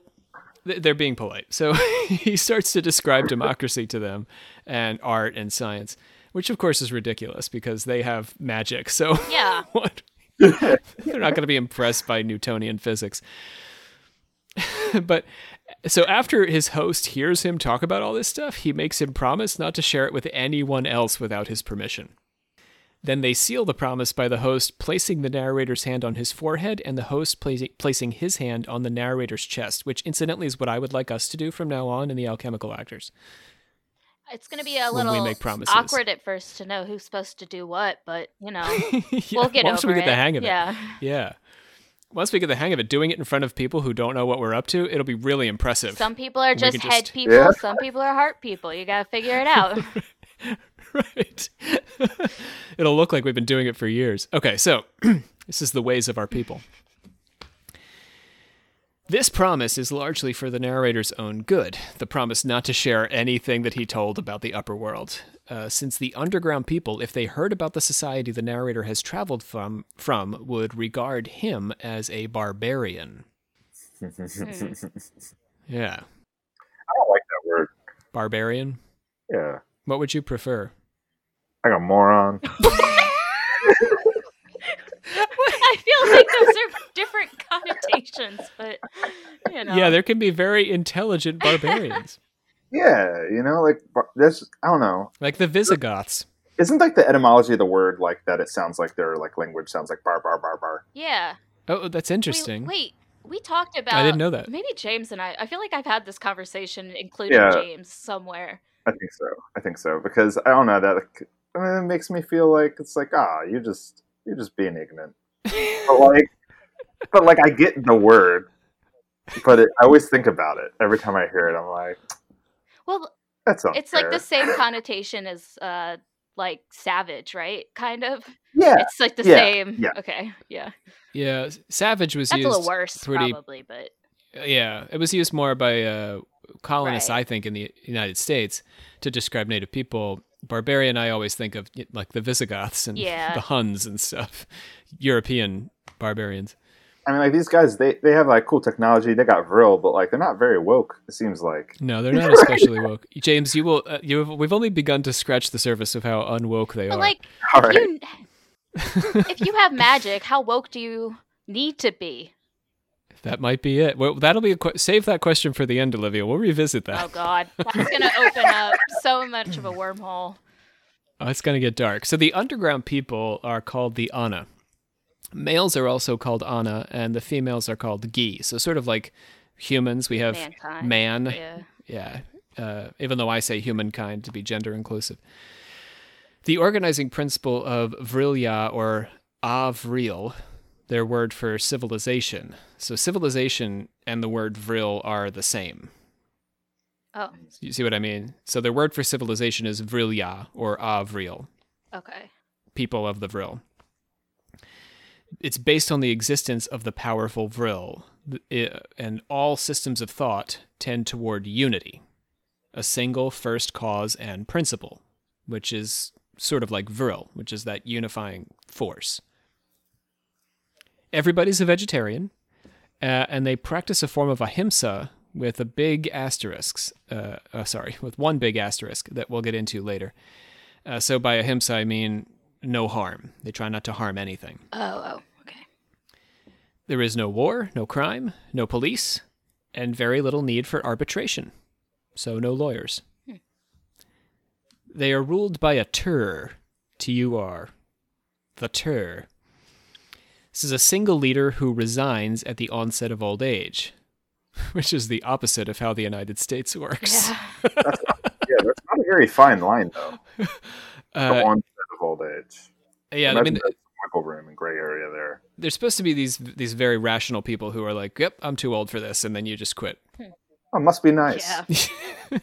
they're being polite. So he starts to describe democracy to them and art and science, which of course is ridiculous because they have magic. So Yeah. what? They're not going to be impressed by Newtonian physics. but so after his host hears him talk about all this stuff, he makes him promise not to share it with anyone else without his permission. Then they seal the promise by the host placing the narrator's hand on his forehead and the host placing, placing his hand on the narrator's chest, which incidentally is what I would like us to do from now on in the Alchemical Actors. It's going to be a When we little make promises. awkward at first to know who's supposed to do what, but you know, Yeah, we'll get once over we get it. the hang of it. Yeah. Yeah. Once we get the hang of it, doing it in front of people who don't know what we're up to, it'll be really impressive. Some people are We just head just- people, Yeah. some people are heart people. You got to figure it out. right. It'll look like we've been doing it for years. Okay, so this is the ways of our people. This promise is largely for the narrator's own good, the promise not to share anything that he told about the upper world. Uh, since the underground people, if they heard about the society the narrator has traveled from, from, would regard him as a barbarian. Yeah. I don't like that word. Barbarian? Yeah. What would you prefer? Like a moron. I feel like those are different connotations, but you know. Yeah, there can be very intelligent barbarians, yeah, you know, like this. I don't know. like the Visigoths. Isn't like the etymology of the word like that? It sounds like their like language sounds like bar bar bar bar. Yeah. Oh, that's Wait, interesting. Wait, we talked about. I didn't know that. Maybe James and I. I feel like I've had this conversation, including Yeah. James, somewhere. I think so. I think so because I don't know that. Like, I mean, it makes me feel like it's like ah, you just you're just being ignorant. But like, but like I get the word, but it, I always think about it every time I hear it. I'm like, Well, that's unfair. it's like the same connotation as uh like savage, right? Kind of. Yeah, It's like the yeah, same. yeah. Okay. Yeah. Yeah, savage was That's a used. little worse, pretty- probably, but Yeah, it was used more by uh, colonists, Right. I think, in the United States to describe Native people. Barbarian, I always think of like the Visigoths and Yeah. the Huns and stuff. European barbarians. I mean, like these guys, they they have like cool technology. They got Vril, but like they're not very woke. It seems like. No, they're not especially woke. James, you will. Uh, you have, we've only begun to scratch the surface of how unwoke they But are. like, All if right. you if you have magic, how woke do you need to be? That might be it. Well, that'll be a que- save that question for the end, Olivia. We'll revisit that. Oh God, that's gonna open up so much of a wormhole. Oh, it's going to get dark. So the underground people are called the Ana. Males are also called Ana, and the females are called Gy. So sort of like humans, we have Mankind. man. Yeah. Yeah. Uh, even though I say humankind to be gender inclusive. The organizing principle of Vrilya or Avril, their word for civilization. So civilization and the word Vril are the same. Oh, You see what I mean? So their word for civilization is Vrilya or Avril, okay. people of the Vril. It's based on the existence of the powerful Vril, and all systems of thought tend toward unity, a single first cause and principle, which is sort of like Vril, which is that unifying force. Everybody's a vegetarian, uh, and they practice a form of ahimsa with a big asterisk. Uh, uh, sorry, with one big asterisk that we'll get into later. Uh, so by ahimsa, I mean no harm. They try not to harm anything. Oh, oh, okay. There is no war, no crime, no police, and very little need for arbitration. So no lawyers. They are ruled by a tur, T U R, the tur. This is a single leader who resigns at the onset of old age, which is the opposite of how the United States works. Yeah. Yeah, that's not a very fine line though. Uh, the onset of old age. yeah, I mean, there's some wiggle room and gray area there. there's supposed to be these these very rational people who are like, "Yep, I'm too old for this," and then you just quit. Oh, must be nice. Yeah.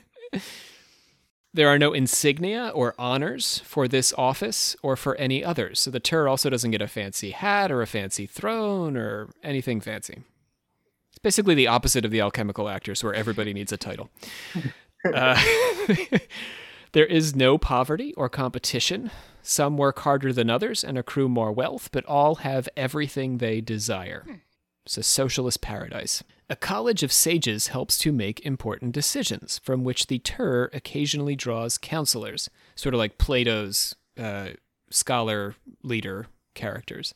There are no insignia or honors for this office or for any others. So the Tur also doesn't get a fancy hat or a fancy throne or anything fancy. It's basically the opposite of the alchemical actors, where everybody needs a title. uh, there is no poverty or competition. Some work harder than others and accrue more wealth, but all have everything they desire. It's a socialist paradise. A college of sages helps to make important decisions, from which the Tur occasionally draws counselors, sort of like Plato's uh, scholar leader characters.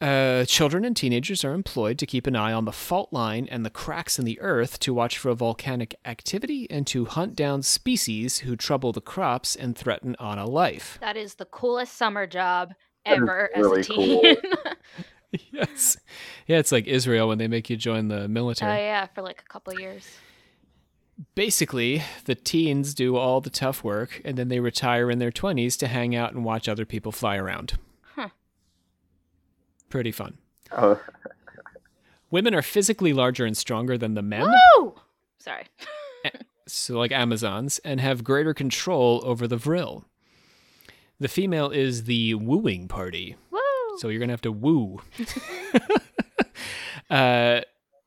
Uh, children and teenagers are employed to keep an eye on the fault line and the cracks in the earth to watch for volcanic activity and to hunt down species who trouble the crops and threaten Ana life. That is the coolest summer job ever really as a teen. oh yes. Yeah, it's like Israel when they make you join the military. Oh, yeah, for like a couple years. Basically, the teens do all the tough work and then they retire in their 20s to hang out and watch other people fly around. Huh. Pretty fun. Oh, Women are physically larger and stronger than the men, Woo! Sorry. Eh, so like Amazons, and have greater control over the vril. The female is the wooing party, Woo! So you're gonna have to woo. uh,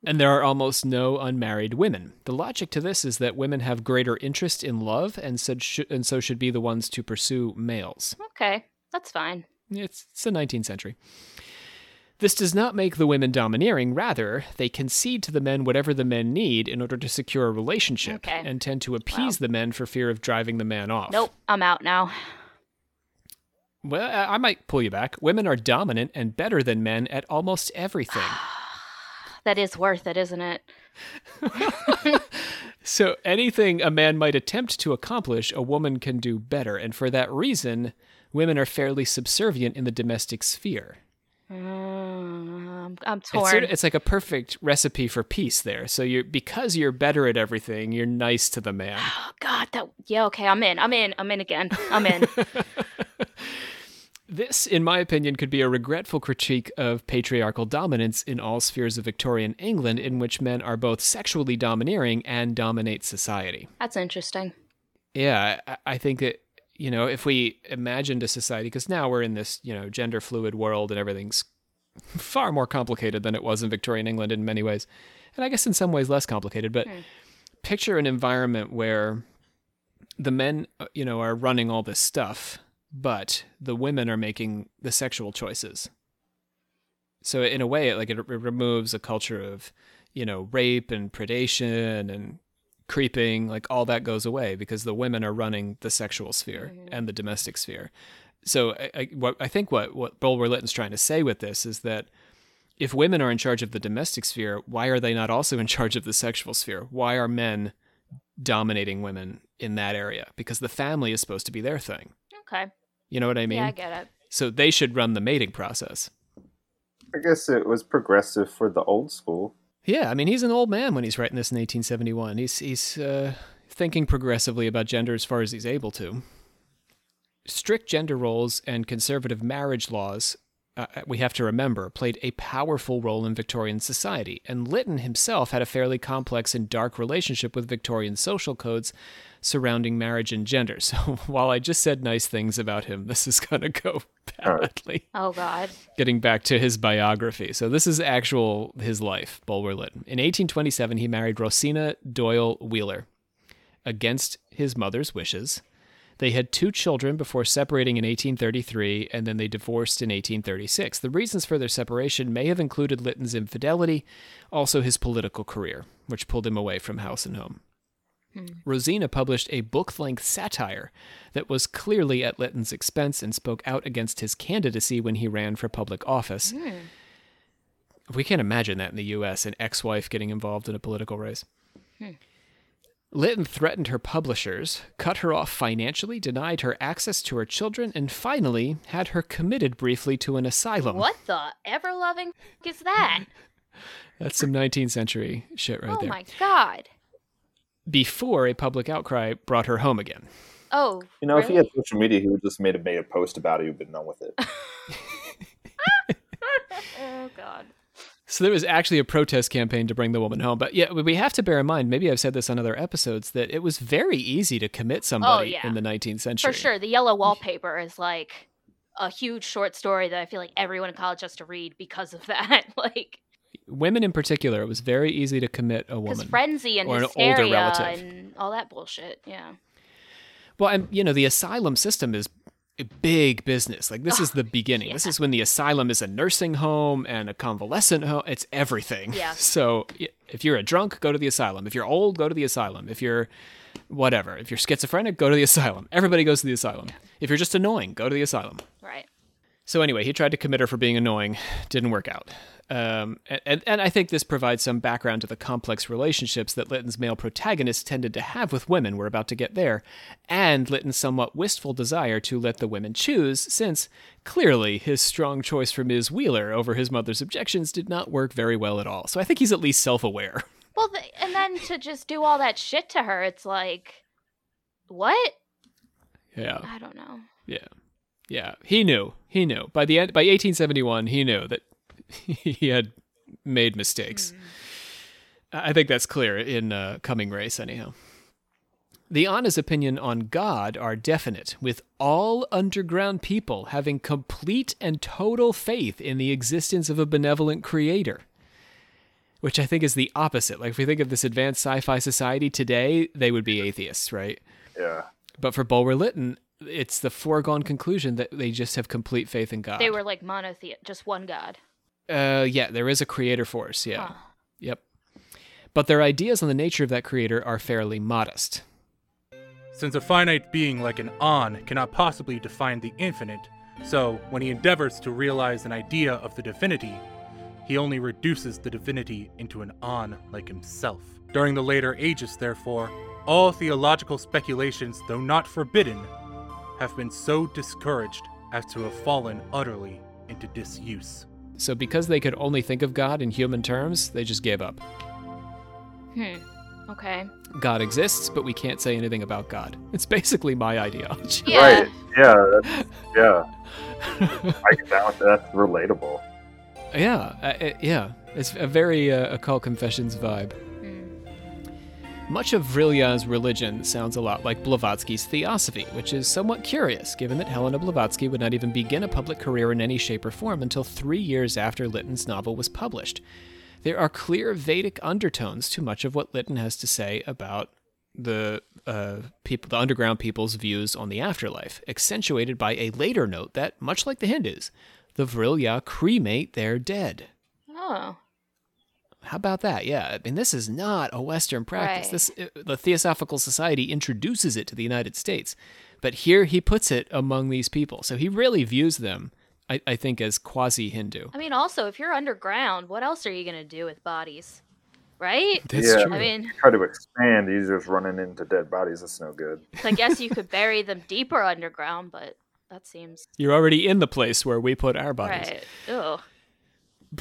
and there are almost no unmarried women. The logic to this is that women have greater interest in love, and so should, and so should be the ones to pursue males. Okay, that's fine. It's, it's the 19th century. This does not make the women domineering. Rather, they concede to the men whatever the men need in order to secure a relationship Okay. and tend to appease the men for fear of driving the man off. Nope, I'm out now. Well, I might pull you back. Women are dominant and better than men at almost everything. That is worth it, isn't it? so anything a man might attempt to accomplish, a woman can do better. And for that reason, women are fairly subservient in the domestic sphere. Mm, I'm, I'm It's, torn. sort of- it's like a perfect recipe for peace there. So you're because you're better at everything, you're nice to the man. oh God, that yeah. Okay, I'm in. I'm in. I'm in again. I'm in. This, in my opinion, could be a regretful critique of patriarchal dominance in all spheres of Victorian England, in which men are both sexually domineering and dominate society. That's interesting. Yeah, I, think that you know if we imagined a society, because now we're in this you know gender fluid world and everything's far more complicated than it was in Victorian England in many ways, and I guess in some ways less complicated. But picture an environment where the men, uh, you know, are running all this stuff, but the women are making the sexual choices. So in a way, it, like it, it removes a culture of, you know, rape and predation and creeping. Like all that goes away because the women are running the sexual sphere and the domestic sphere. So I, I, what, I think what what Bulwer Lytton's trying to say with this is that if women are in charge of the domestic sphere, why are they not also in charge of the sexual sphere? Why are men dominating women in that area? Because the family is supposed to be their thing. Okay. You know what I mean? yeah, I get it. So they should run the mating process. I guess it was progressive for the old school. Yeah, I mean he's an old man when he's writing this in 1871. He's he's uh, thinking progressively about gender as far as he's able to. Strict gender roles and conservative marriage laws, uh, we have to remember, played a powerful role in Victorian society, and Lytton himself had a fairly complex and dark relationship with Victorian social codes surrounding marriage and gender. So while I just said nice things about him, this is going to go badly Oh God. getting back to his biography. So this is actual his life, Bulwer Lytton. In 1827, he married Rosina Doyle Wheeler against his mother's wishes. They had two children before separating in 1833, and then they divorced in 1836. The reasons for their separation may have included Lytton's infidelity, also his political career, which pulled him away from house and home. Hmm. Rosina published a book length satire that was clearly at Lytton's expense and spoke out against his candidacy when he ran for public office. Hmm. We can't imagine that in the US, an ex wife getting involved in a political race. Hmm. Lytton threatened her publishers, cut her off financially, denied her access to her children, and finally had her committed briefly to an asylum. What the ever loving is that? That's some 19th century shit right oh there. my God. Before a public outcry brought her home again. Oh. You know, if he had social media, he would just made a made a post about it. You've been done with it. Oh God. So there was actually a protest campaign to bring the woman home. But yeah, we have to bear in mind, maybe I've said this on other episodes, that it was very easy to commit oh, somebody Oh, yeah. in the 19th century. For sure. The yellow wallpaper is like a huge short story that I feel like everyone in college has to read because of that. like, Women in particular, it was very easy to commit a because woman. frenzy and or an older relative. and all that bullshit. Yeah. Well, and you know, the asylum system is a big business. Like this is the beginning. This is when the asylum is a nursing home and a convalescent home. It's everything. Yeah. So if you're a drunk, go to the asylum. If you're old, go to the asylum. If you're whatever, if you're schizophrenic, go to the asylum. Everybody goes to the asylum. If you're just annoying, go to the asylum. Right. So anyway, he tried to commit her for being annoying. Didn't work out. Um, and, and I think this provides some background to the complex relationships that Lytton's male protagonists tended to have with women. We're about to get there. And Lytton's somewhat wistful desire to let the women choose, since clearly his strong choice for Ms. Wheeler over his mother's objections did not work very well at all. So I think he's at least self aware. Well, the, and then to just do all that shit to her, it's like, what? Yeah. I don't know. Yeah. Yeah. He knew. He knew. By the end by 1871, he knew that he had made mistakes. I think that's clear in uh, Coming Race anyhow. The Ana's opinion on God are definite, with all underground people having complete and total faith in the existence of a benevolent creator. Which I think is the opposite. Like, if we think of this advanced sci fi society today, they would be atheists, right? Yeah. But for Bulwer Lytton, it's the foregone conclusion that they just have complete faith in God. They were like monotheist, just one god. uh, yeah, there is a creator force. Yeah. Huh. Yep. But their ideas on the nature of that creator are fairly modest. Since a finite being like an on cannot possibly define the infinite, so when he endeavors to realize an idea of the divinity, he only reduces the divinity into an on like himself. During the later ages, therefore, all theological speculations, though not forbidden, have been so discouraged as to have fallen utterly into disuse. So because they could only think of God in human terms, they just gave up. Hmm. Okay. God exists, but we can't say anything about God. It's basically my ideology. Yeah. Right. Yeah. That's, yeah. I get that. That's relatable. Yeah, uh, yeah. It's a very uh, occult confessions vibe. Much of Vrilya's religion sounds a lot like Blavatsky's theosophy, which is somewhat curious, given that Helena Blavatsky would not even begin a public career in any shape or form until three years after Lytton's novel was published. There are clear Vedic undertones to much of what Lytton has to say about the uh, people, the underground people's views on the afterlife, accentuated by a later note that, much like the Hindus, the Vrilya cremate their dead. Oh. How about that? Yeah, I mean, this is not a Western practice. Right. This uh, the Theosophical Society introduces it to the United States, but here he puts it among these people. So he really views them, I, I think, as quasi Hindu. I mean, also, if you're underground, what else are you going to do with bodies? Right? That's Yeah. true. I mean, Try to expand, he's just running into dead bodies. That's no good. I guess you could bury them deeper underground, but that seems. You're already in the place where we put our bodies. Right. Ugh.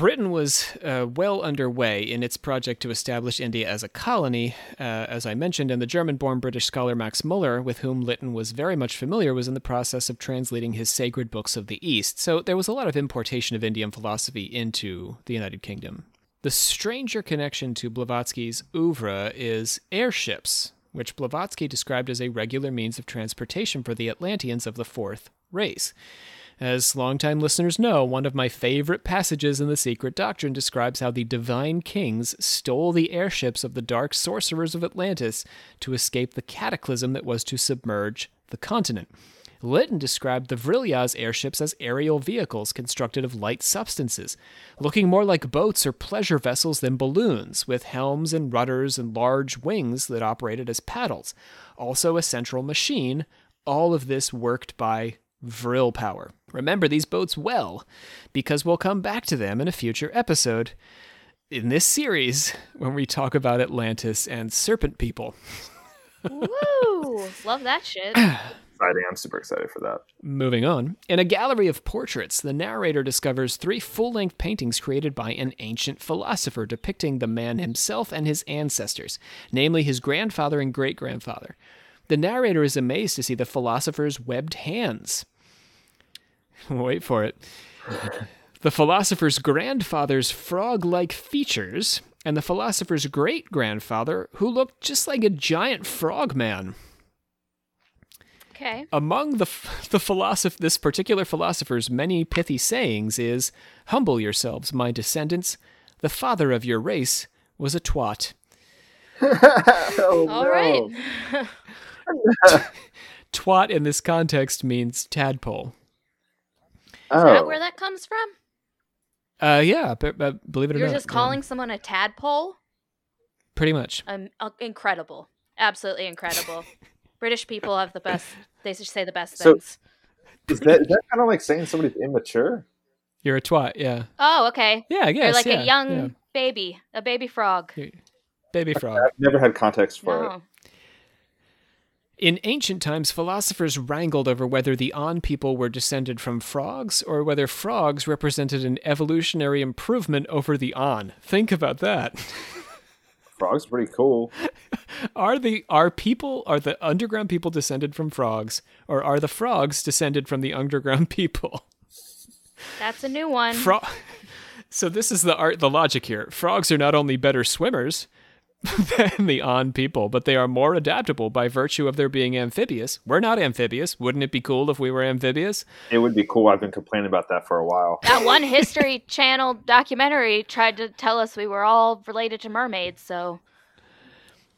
Britain was uh, well underway in its project to establish India as a colony, uh, as I mentioned, and the German born British scholar Max Muller, with whom Lytton was very much familiar, was in the process of translating his sacred books of the East. So there was a lot of importation of Indian philosophy into the United Kingdom. The stranger connection to Blavatsky's oeuvre is airships, which Blavatsky described as a regular means of transportation for the Atlanteans of the fourth race. As longtime listeners know, one of my favorite passages in The Secret Doctrine describes how the divine kings stole the airships of the dark sorcerers of Atlantis to escape the cataclysm that was to submerge the continent. Lytton described the Vrilya's airships as aerial vehicles constructed of light substances, looking more like boats or pleasure vessels than balloons, with helms and rudders and large wings that operated as paddles. Also, a central machine, all of this worked by Vril power. Remember these boats well, because we'll come back to them in a future episode in this series when we talk about Atlantis and serpent people. Woo! Love that shit. Exciting. I'm super excited for that. Moving on. In a gallery of portraits, the narrator discovers three full length paintings created by an ancient philosopher depicting the man himself and his ancestors, namely his grandfather and great grandfather. The narrator is amazed to see the philosopher's webbed hands. Wait for it. The philosopher's grandfather's frog like features, and the philosopher's great grandfather, who looked just like a giant frog man Okay. among the the philosoph- this particular philosopher's many pithy sayings is humble yourselves my descendants the father of your race was a twat oh, All right. twat in this context means tadpole Is Oh, that where that comes from? uh yeah but, but believe it or not. You're just calling someone a tadpole? pretty much Um, uh, incredible. Absolutely incredible. British people have the best. They just say the best So- things. is that, is that kind of like saying somebody's immature? you're a twat yeah Oh, okay. yeah I You're like yeah, a young yeah. baby, a baby frog. baby frog I've never had context for it. No. In ancient times, philosophers wrangled over whether the An people were descended from frogs or whether frogs represented an evolutionary improvement over the An. Think about that. Frog's pretty cool. Are the are people are the underground people descended from frogs or are the frogs descended from the underground people? That's a new one. Fro- so this is the art the logic here. Frogs are not only better swimmers than the An people, but they are more adaptable by virtue of their being amphibious. We're not amphibious. Wouldn't it be cool if we were amphibious? It would be cool. I've been complaining about that for a while. that one History Channel documentary tried to tell us we were all related to mermaids. So,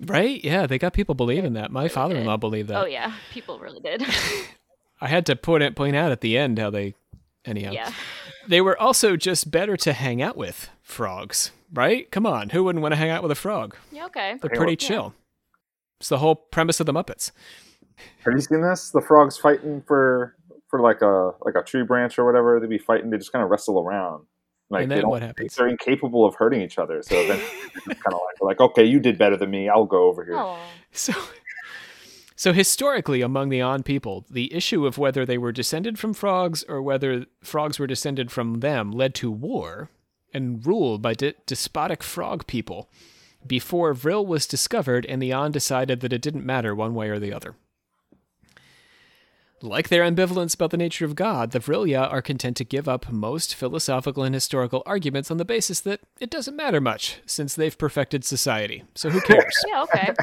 Right? Yeah, they got people believing that. My father-in-law believed that. oh yeah, people really did. I had to point it, point out at the end how they anyhow. yeah. They were also just better to hang out with frogs, right? Come on, who wouldn't want to hang out with a frog? Yeah. Okay. They're Hang pretty with- chill. It's the whole premise of the Muppets. Have you seen this? The frogs fighting for for like a like a tree branch or whatever. They be fighting. They just kind of wrestle around. Like And they then what happens? They're incapable of hurting each other. So then kind of like like okay, you did better than me. I'll go over here. Oh. So, so historically, among the An people, the issue of whether they were descended from frogs or whether frogs were descended from them led to war and rule by de- despotic frog people before Vril was discovered and the An decided that it didn't matter one way or the other. Like their ambivalence about the nature of God, the Vrilya are content to give up most philosophical and historical arguments on the basis that it doesn't matter much, since they've perfected society. So who cares? Yeah. Okay.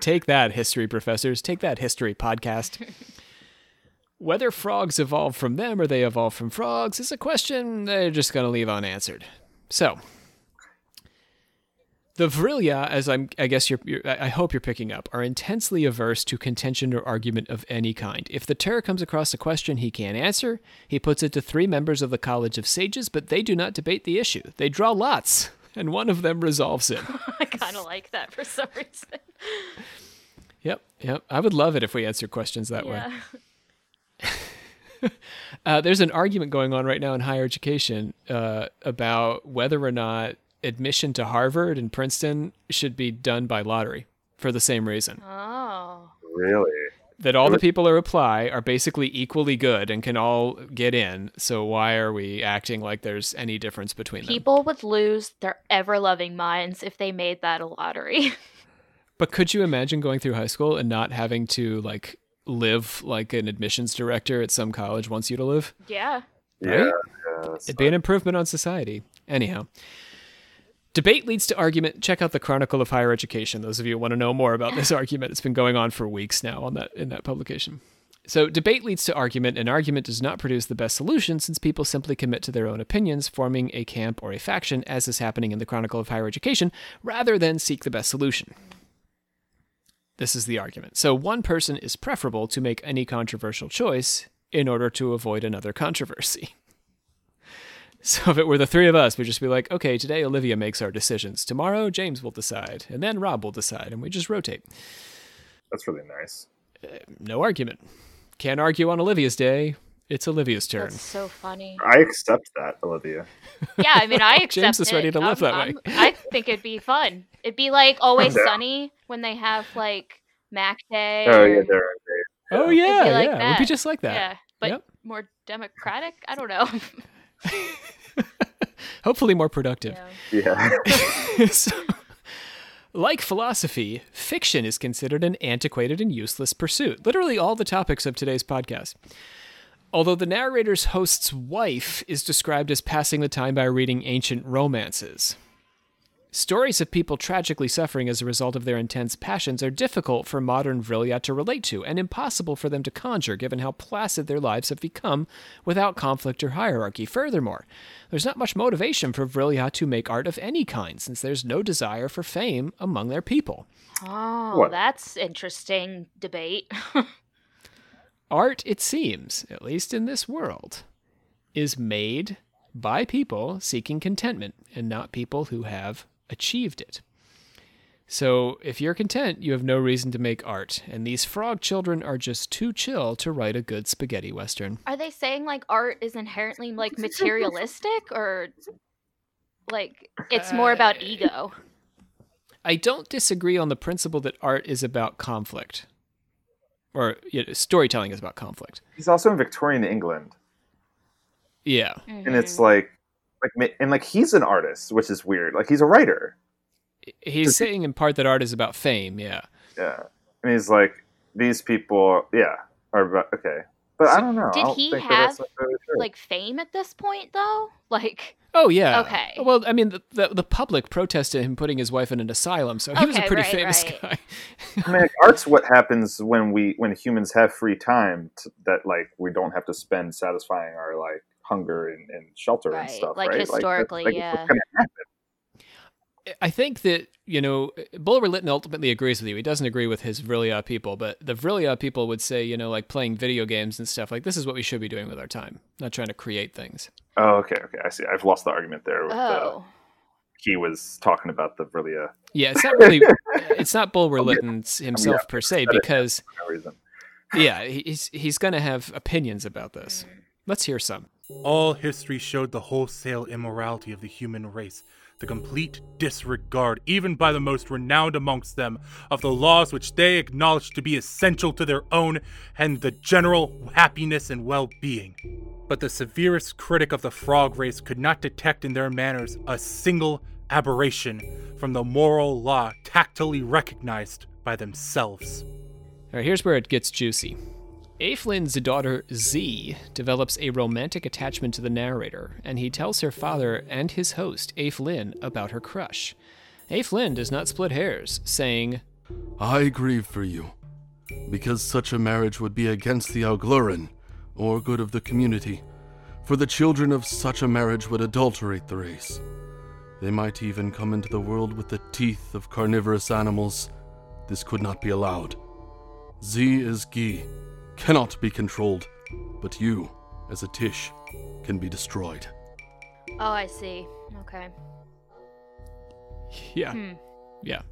Take that, history professors. Take that, history podcast. Whether frogs evolved from them or they evolved from frogs is a question they're just going to leave unanswered. So, The Vrilya, as I'm, I guess you're, you're, I hope you're picking up, are intensely averse to contention or argument of any kind. If the Tur comes across a question he can't answer, he puts it to three members of the College of Sages, but they do not debate the issue. They draw lots, and one of them resolves it. I kind of like that for some reason. Yep, yep. I would love it if we answered questions that way. Yeah. Uh, there's an argument going on right now in higher education uh, about whether or not admission to Harvard and Princeton should be done by lottery for the same reason. Oh. Really? That all the people who apply are basically equally good and can all get in. So why are we acting like there's any difference between them? People would lose their ever loving minds if they made that a lottery. But could you imagine going through high school and not having to like live like an admissions director at some college wants you to live? yeah. Yeah. Right? yeah, that's- It'd be an improvement on society. Anyhow. Debate leads to argument. Check out the Chronicle of Higher Education. Those of you who want to know more about this argument, it's been going on for weeks now on that in that publication. So debate leads to argument, and argument does not produce the best solution since people simply commit to their own opinions, forming a camp or a faction, as is happening in the Chronicle of Higher Education, rather than seek the best solution. This is the argument. So one person is preferable to make any controversial choice in order to avoid another controversy. So if it were the three of us, we'd just be like, okay, today Olivia makes our decisions. Tomorrow James will decide, and then Rob will decide, and we just rotate. That's really nice. Uh, no argument. Can't argue on Olivia's day. It's Olivia's turn. That's so funny. I accept that, Olivia. Yeah, I mean, I accept James is ready to live um, that I'm- way. I'm- I think it'd be fun. It'd be like Always Yeah. Sunny when they have like Mac Day. Oh yeah, or- there. Oh It'd yeah, be like yeah. It would be just like that. Yeah, but Yep. more democratic. I don't know. Hopefully more productive. Yeah. Yeah. so, like philosophy, fiction is considered an antiquated and useless pursuit. Literally all the topics of today's podcast. Although the narrator's host's wife is described as passing the time by reading ancient romances. Stories of people tragically suffering as a result of their intense passions are difficult for modern Vrilya to relate to and impossible for them to conjure given how placid their lives have become without conflict or hierarchy. Furthermore, there's not much motivation for Vrilya to make art of any kind since there's no desire for fame among their people. Oh, What? that's interesting debate. Art, it seems, at least in this world, is made by people seeking contentment and not people who have achieved it. So, if you're content, you have no reason to make art, and these frog children are just too chill to write a good spaghetti western. Are they saying like art is inherently like materialistic or like it's more about uh, ego? I don't disagree on the principle that art is about conflict, or you know, storytelling is about conflict. He's also in Victorian England, Yeah, and it's mm-hmm. like, like, and like he's an artist, which is weird. Like he's a writer. he's saying in part that art is about fame. Yeah, Yeah, and he's like, these people, yeah, are about, okay, but I don't know. Did don't he think that that's have, like fame at this point though? Like Oh yeah. Okay. Well, I mean, the, the the public protested him putting his wife in an asylum, so he was a pretty right, famous right. guy. I mean, like, art's what happens when we when humans have free time t that like we don't have to spend satisfying our like hunger and, and shelter and stuff. like right? that's- historically, like, it's yeah. what's gonna happen. I think that you know Bulwer Lytton ultimately agrees with you. He doesn't agree with his Vrilya people, but the Vrilya people would say, you know, like playing video games and stuff. Like this is what we should be doing with our time, not trying to create things. Oh, okay, okay. I see. I've lost the argument there. With the, oh. he was talking about the really uh, Yeah, it's not really. it's not Bulwer Lytton himself per se, because no reason. yeah, he's he's gonna have opinions about this. Let's hear some. All history showed the wholesale immorality of the human race, the complete disregard, even by the most renowned amongst them, of the laws which they acknowledge to be essential to their own and the general happiness and well being. But the severest critic of the frog race could not detect in their manners a single aberration from the moral law tactily recognized by themselves. All right, here's where it gets juicy. Aph-Lin's daughter Zee develops a romantic attachment to the narrator, and he tells her father and his host, Aph-Lin, about her crush. Aph-Lin does not split hairs, saying, I grieve for you, because such a marriage would be against the A-Glauran, or good of the community, for the children of such a marriage would adulterate the race. They might even come into the world with the teeth of carnivorous animals. This could not be allowed. Zee is Gy, cannot be controlled, but you, as a Tish, can be destroyed. Oh, I see. Okay. Yeah. Hmm. Yeah.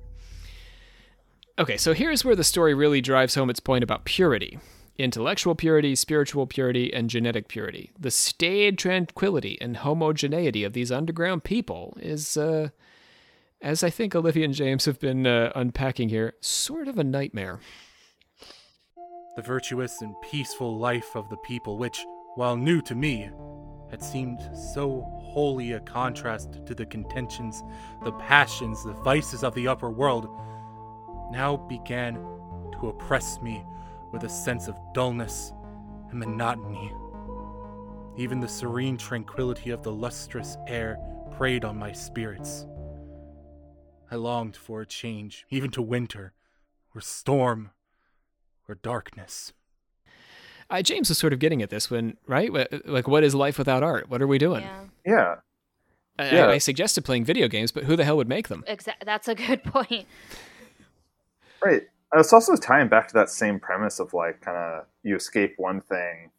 Okay, so here's where the story really drives home its point about purity intellectual purity, spiritual purity, and genetic purity. The staid tranquility and homogeneity of these underground people is, uh, as I think Olivia and James have been uh, unpacking here, sort of a nightmare. The virtuous and peaceful life of the people, which, while new to me, had seemed so wholly a contrast to the contentions, the passions, the vices of the upper world, now began to oppress me with a sense of dullness and monotony. Even the serene tranquility of the lustrous air preyed on my spirits. I longed for a change, even to winter, or storm, or darkness. Uh, James was sort of getting at this when, right? Like, what is life without art? What are we doing? Yeah. Yeah. I, Yeah. I suggested playing video games, but who the hell would make them? Exactly. That's a good point. Right. It's also tying back to that same premise of like kind of you escape one thing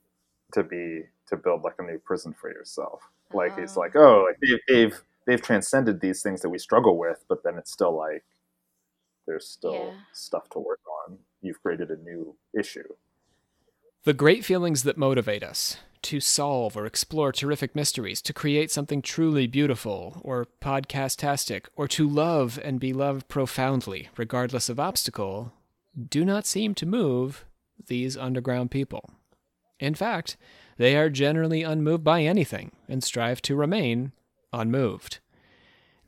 to be to build like a new prison for yourself. Like it's Oh. like oh like they've, they've they've transcended these things that we struggle with, but then it's still like there's still Yeah. stuff to work on. You've created a new issue. The great feelings that motivate us to solve or explore terrific mysteries, to create something truly beautiful or podcastastic, or to love and be loved profoundly, regardless of obstacle, do not seem to move these underground people. In fact, they are generally unmoved by anything and strive to remain unmoved.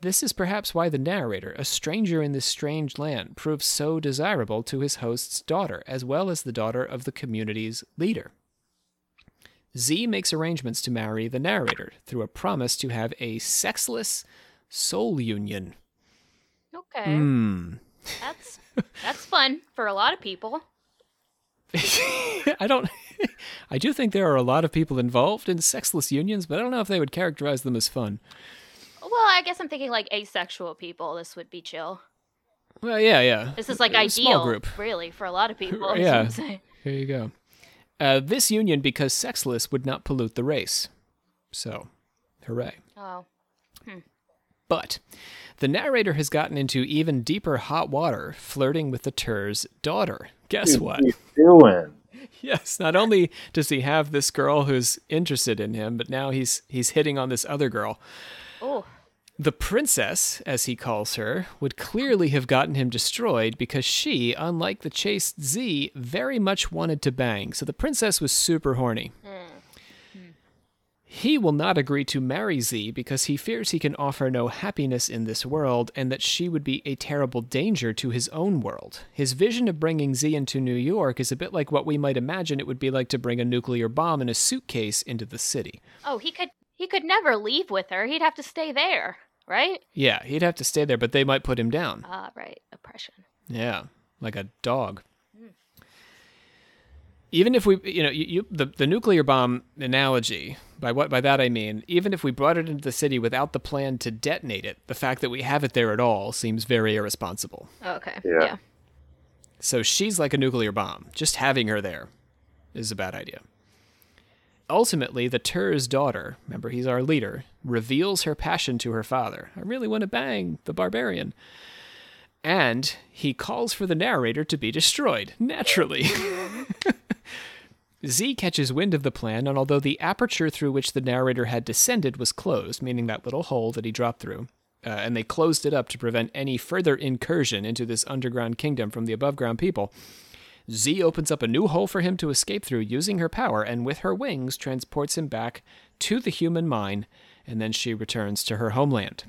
This is perhaps why the narrator, a stranger in this strange land, proves so desirable to his host's daughter, as well as the daughter of the community's leader. Zee makes arrangements to marry the narrator through a promise to have a sexless soul union. Okay. Hmm. That's that's fun for a lot of people. I don't. I do think there are a lot of people involved in sexless unions, but I don't know if they would characterize them as fun. Well, I guess I'm thinking like asexual people. This would be chill. Well, yeah, yeah. This is like A ideal, small group. really, for a lot of people. Yeah. Here you go. Uh, this union, because sexless, would not pollute the race. So, hooray. Oh. But the narrator has gotten into even deeper hot water, flirting with the Tur's daughter. Guess Dude, what? What are you doing? Yes, not only does he have this girl who's interested in him, but now he's he's hitting on this other girl. Oh. The princess, as he calls her, would clearly have gotten him destroyed because she, unlike the chaste Zee, very much wanted to bang. So the princess was super horny. Hmm. Hmm. He will not agree to marry Zee because he fears he can offer no happiness in this world and that she would be a terrible danger to his own world. His vision of bringing Zee into New York is a bit like what we might imagine it would be like to bring a nuclear bomb in a suitcase into the city. Oh, he could he could never leave with her. He'd have to stay there, right? Yeah, he'd have to stay there, but they might put him down. Ah, right. Oppression. Yeah, like a dog. Even if we, you know, you, you the, the nuclear bomb analogy, by what by that I mean, even if we brought it into the city without the plan to detonate it, the fact that we have it there at all seems very irresponsible. Okay. Yeah. yeah. So she's like a nuclear bomb. Just having her there is a bad idea. Ultimately, the Tur's daughter, remember he's our leader, reveals her passion to her father. I really want to bang the barbarian. And he calls for the narrator to be destroyed, naturally. Zee catches wind of the plan, and although the aperture through which the narrator had descended was closed, meaning that little hole that he dropped through, uh, and they closed it up to prevent any further incursion into this underground kingdom from the above ground people, Zee opens up a new hole for him to escape through using her power, and with her wings transports him back to the human mine, and then she returns to her homeland.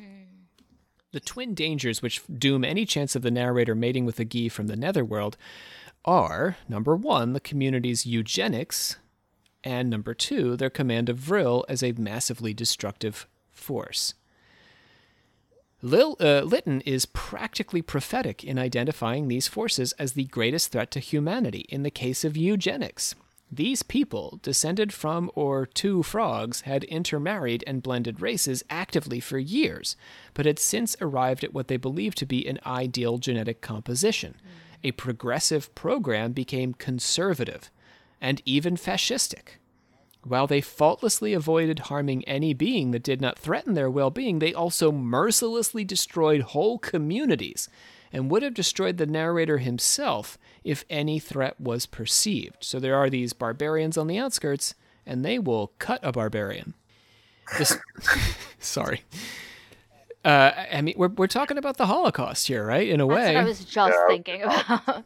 The twin dangers which doom any chance of the narrator mating with a Gy from the netherworld are number one, the community's eugenics, and number two, their command of Vril as a massively destructive force. Lil, uh, Lytton is practically prophetic in identifying these forces as the greatest threat to humanity in the case of eugenics. These people, descended from or to frogs, had intermarried and blended races actively for years, but had since arrived at what they believed to be an ideal genetic composition. A progressive program became conservative and even fascistic. While they faultlessly avoided harming any being that did not threaten their well being, they also mercilessly destroyed whole communities and would have destroyed the narrator himself if any threat was perceived. So there are these barbarians on the outskirts, and they will cut a barbarian. This, sorry. Uh, I mean, we're, we're talking about the Holocaust here, right? In a That's way. what I was just Yeah. thinking about.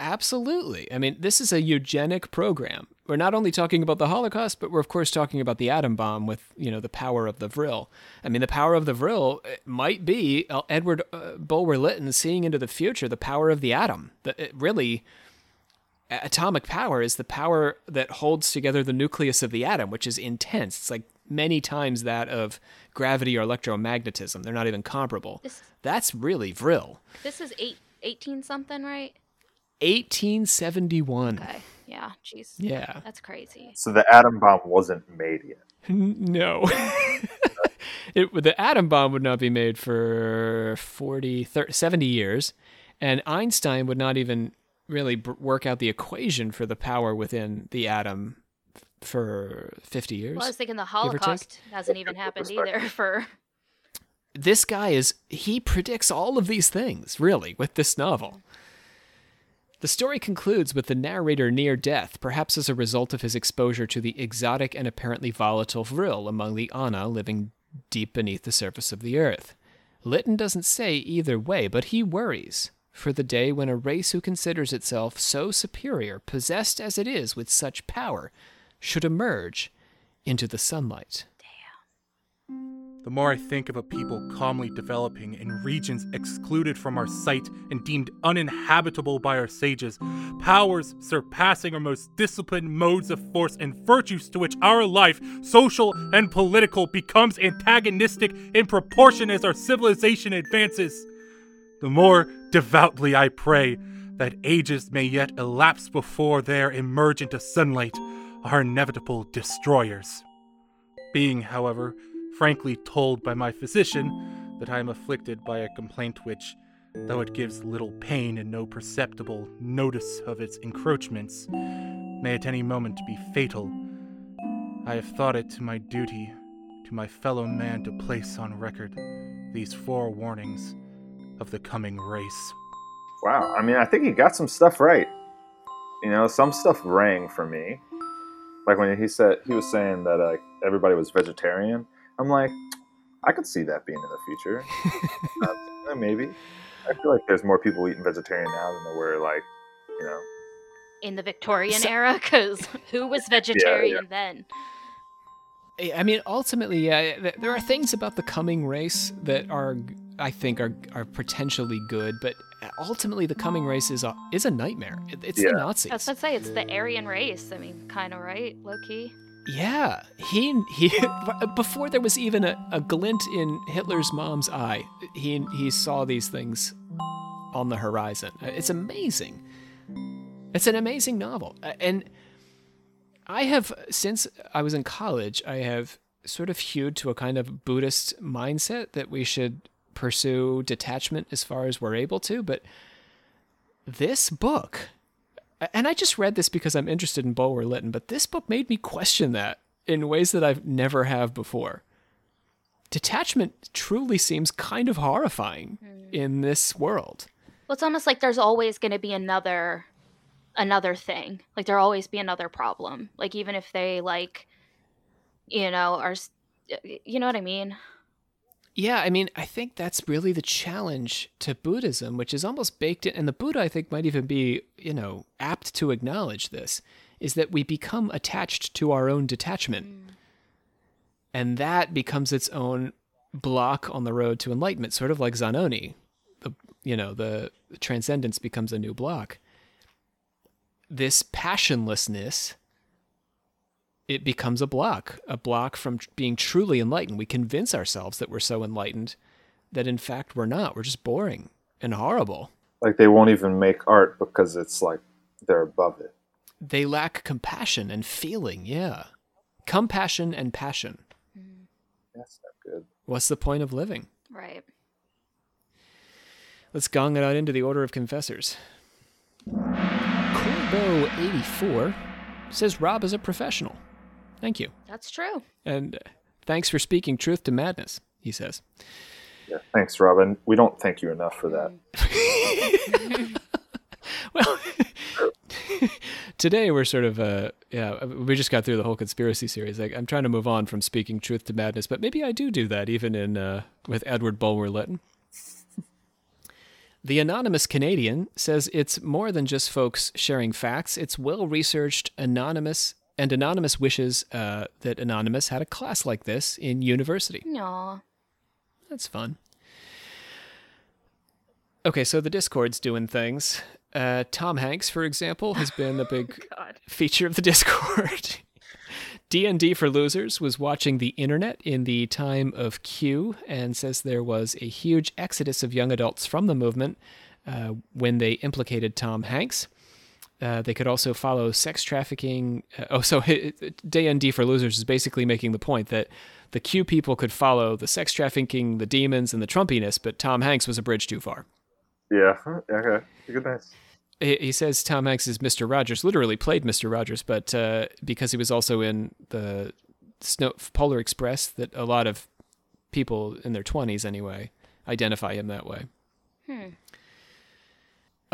Absolutely. I mean, this is a eugenic program. We're not only talking about the Holocaust, but we're of course talking about the atom bomb with, you know, the power of the Vril. I mean, the power of the Vril uh, might be uh, Edward uh, Bulwer Lytton seeing into the future the power of the atom. It really atomic power is the power that holds together the nucleus of the atom, which is intense. It's like many times that of gravity or electromagnetism. They're not even comparable. This- That's really Vril. this is eight, 18 something, right? 1871. Okay. Yeah. Jeez. Yeah. That's crazy. So the atom bomb wasn't made yet. No. it, the atom bomb would not be made for 40, 30, 70 years. And Einstein would not even really b- work out the equation for the power within the atom f- for 50 years. Well, I was thinking the. Holocaust hasn't even happened either for. this guy is he predicts all of these things really with this novel the story concludes with the narrator near death perhaps as a result of his exposure to the exotic and apparently volatile vril among the ana living deep beneath the surface of the earth. Lytton doesn't say either way but he worries for the day when a race who considers itself so superior possessed as it is with such power should emerge into the sunlight The more I think of a people calmly developing in regions excluded from our sight and deemed uninhabitable by our sages, powers surpassing our most disciplined modes of force and virtues to which our life, social and political, becomes antagonistic in proportion as our civilization advances, the more devoutly I pray that ages may yet elapse before there emerge into sunlight our inevitable destroyers. Being, however, frankly told by my physician that I am afflicted by a complaint which, though it gives little pain and no perceptible notice of its encroachments, may at any moment be fatal, I have thought it to my duty to my fellow man to place on record these four warnings of the coming race. Wow. I mean, I think he got some stuff right. You know, some stuff rang for me. Like when he said he was saying that uh, everybody was vegetarian. I'm like, I could see that being in the future. uh, maybe. I feel like there's more people eating vegetarian now than there were like, you know. in the Victorian So- era because who was vegetarian then? I I mean, ultimately, yeah, th- there are things about the coming race that are, I think, are are potentially good, but ultimately, the coming race is a is a nightmare. It- It's Yeah. the Nazis. That's let's say it's the Aryan race. I mean, kind of right, low key. Yeah, he he. Before there was even a, a glint in Hitler's mom's eye, he he saw these things on the horizon. It's amazing. It's an amazing novel, and I have since I was in college, I have sort of hewed to a kind of Buddhist mindset that we should pursue detachment as far as we're able to. But this book and I just read this because I'm interested in Bulwer Lytton, but this book made me question that in ways that I've never have before. Detachment truly seems kind of horrifying hmm. in this world. Well, it's almost like there's always going to be another another thing. Like there'll always be another problem. Like even if they like you know are you know what I mean? Yeah, I mean, I think that's really the challenge to Buddhism, which is almost baked in, and the Buddha, I think, might even be, you know, apt to acknowledge this, is that we become attached to our own detachment. Mm. And that becomes its own block on the road to enlightenment, sort of like Zanoni. The, you know, the transcendence becomes a new block. This passionlessness it becomes a block, a block from being truly enlightened. We convince ourselves that we're so enlightened that in fact we're not. We're just boring and horrible. Like they won't even make art because it's like they're above it. they lack compassion and feeling. Yeah, compassion and passion. Mm. That's not good. What's the point of living? Right. Let's gong it out into the order of confessors. Corbo84 says Rob is a professional. Thank you. That's true. And uh, thanks for speaking truth to madness, he says. Yeah, thanks, Robin. We don't thank you enough for that. Well, today we're sort of uh yeah, we just got through the whole conspiracy series. Like I'm trying to move on from speaking truth to madness, but maybe I do do that even in uh with Edward Bulwer Lytton. The anonymous Canadian says it's more than just folks sharing facts. It's well researched, anonymous, and anonymous wishes uh, that anonymous had a class like this in university. Aw. That's fun. Okay, so the Discord's doing things. Uh, Tom Hanks, for example, has been a big God. feature of the Discord. D&D for Losers was watching the internet in the time of Q and says there was a huge exodus of young adults from the movement uh, when they implicated Tom Hanks. Uh, they could also follow sex trafficking. Uh, oh, so D&D for Losers is basically making the point that the Q people could follow the sex trafficking, the demons, and the Trumpiness, but Tom Hanks was a bridge too far. Yeah. Okay. Good. Nice. He he says Tom Hanks is Mr. Rogers, literally played Mr. Rogers, but uh, because he was also in the Snow Polar Express, that a lot of people in their 20s anyway identify him that way. Hmm.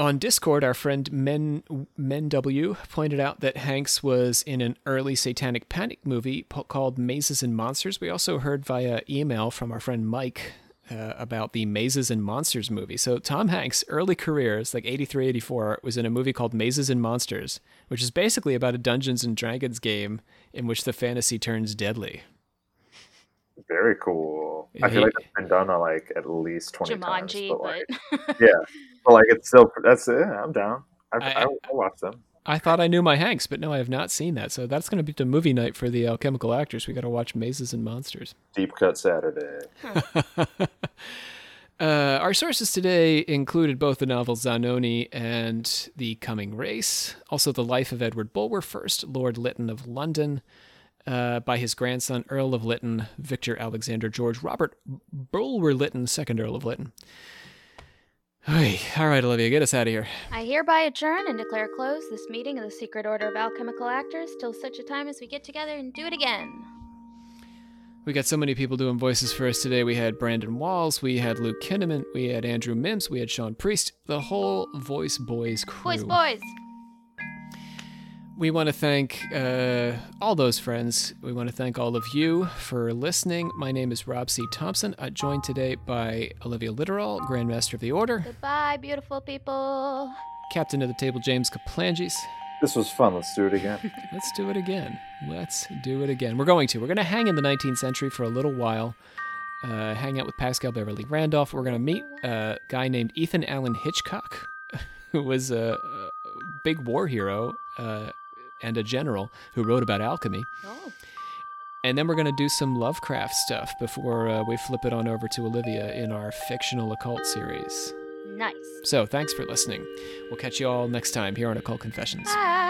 On Discord, our friend Men Men W pointed out that Hanks was in an early Satanic Panic movie called Mazes and Monsters. We also heard via email from our friend Mike uh, about the Mazes and Monsters movie. So Tom Hanks' early career, it's like 83, 84, was in a movie called Mazes and Monsters, which is basically about a Dungeons and Dragons game in which the fantasy turns deadly. Very cool. I He- feel like it's been done on like at least twenty Jumanji, times. But like, but yeah, but like it's still that's it. I'm down. I, I- I, I, watch them. I thought I knew my Hanks, but no, I have not seen that. So that's going to be the movie night for the alchemical actors. We got to watch Mazes and Monsters. Deep cut Saturday. Uh, our sources today included both the novel Zanoni and The Coming Race, also The Life of Edward Bulwer, first Lord Lytton of London, uh, by his grandson Earl of Lytton, Victor Alexander George Robert Bulwer Lytton, second Earl of Lytton. Hey, all right, Olivia, get us out of here. I hereby adjourn and declare closed this meeting of the Secret Order of Alchemical Actors till such a time as we get together and do it again. We got so many people doing voices for us today. We had Brandon Walls, we had Luke Kinnaman, we had Andrew Mims, we had Sean Priest, the whole Voice Boys crew. Boys, boys. We want to thank uh, all those friends. We want to thank all of you for listening. My name is Rob C. Thompson. I'm joined today by Olivia Littoral, Grandmaster of the Order, Goodbye, beautiful people. Captain of the Table James Kaplangis. This was fun. Let's do it again. Let's do it again. Let's do it again. We're going to. We're going to hang in the 19th century for a little while. Uh, hang out with Paschal Beverly Randolph. We're going to meet a guy named Ethan Allen Hitchcock, who was a, a big war hero uh, and a general who wrote about alchemy. Oh. And then we're going to do some Lovecraft stuff before uh, we flip it on over to Olivia in our fictional occult series. Nice. So thanks for listening. We'll catch you all next time here on Occult Confessions. Bye.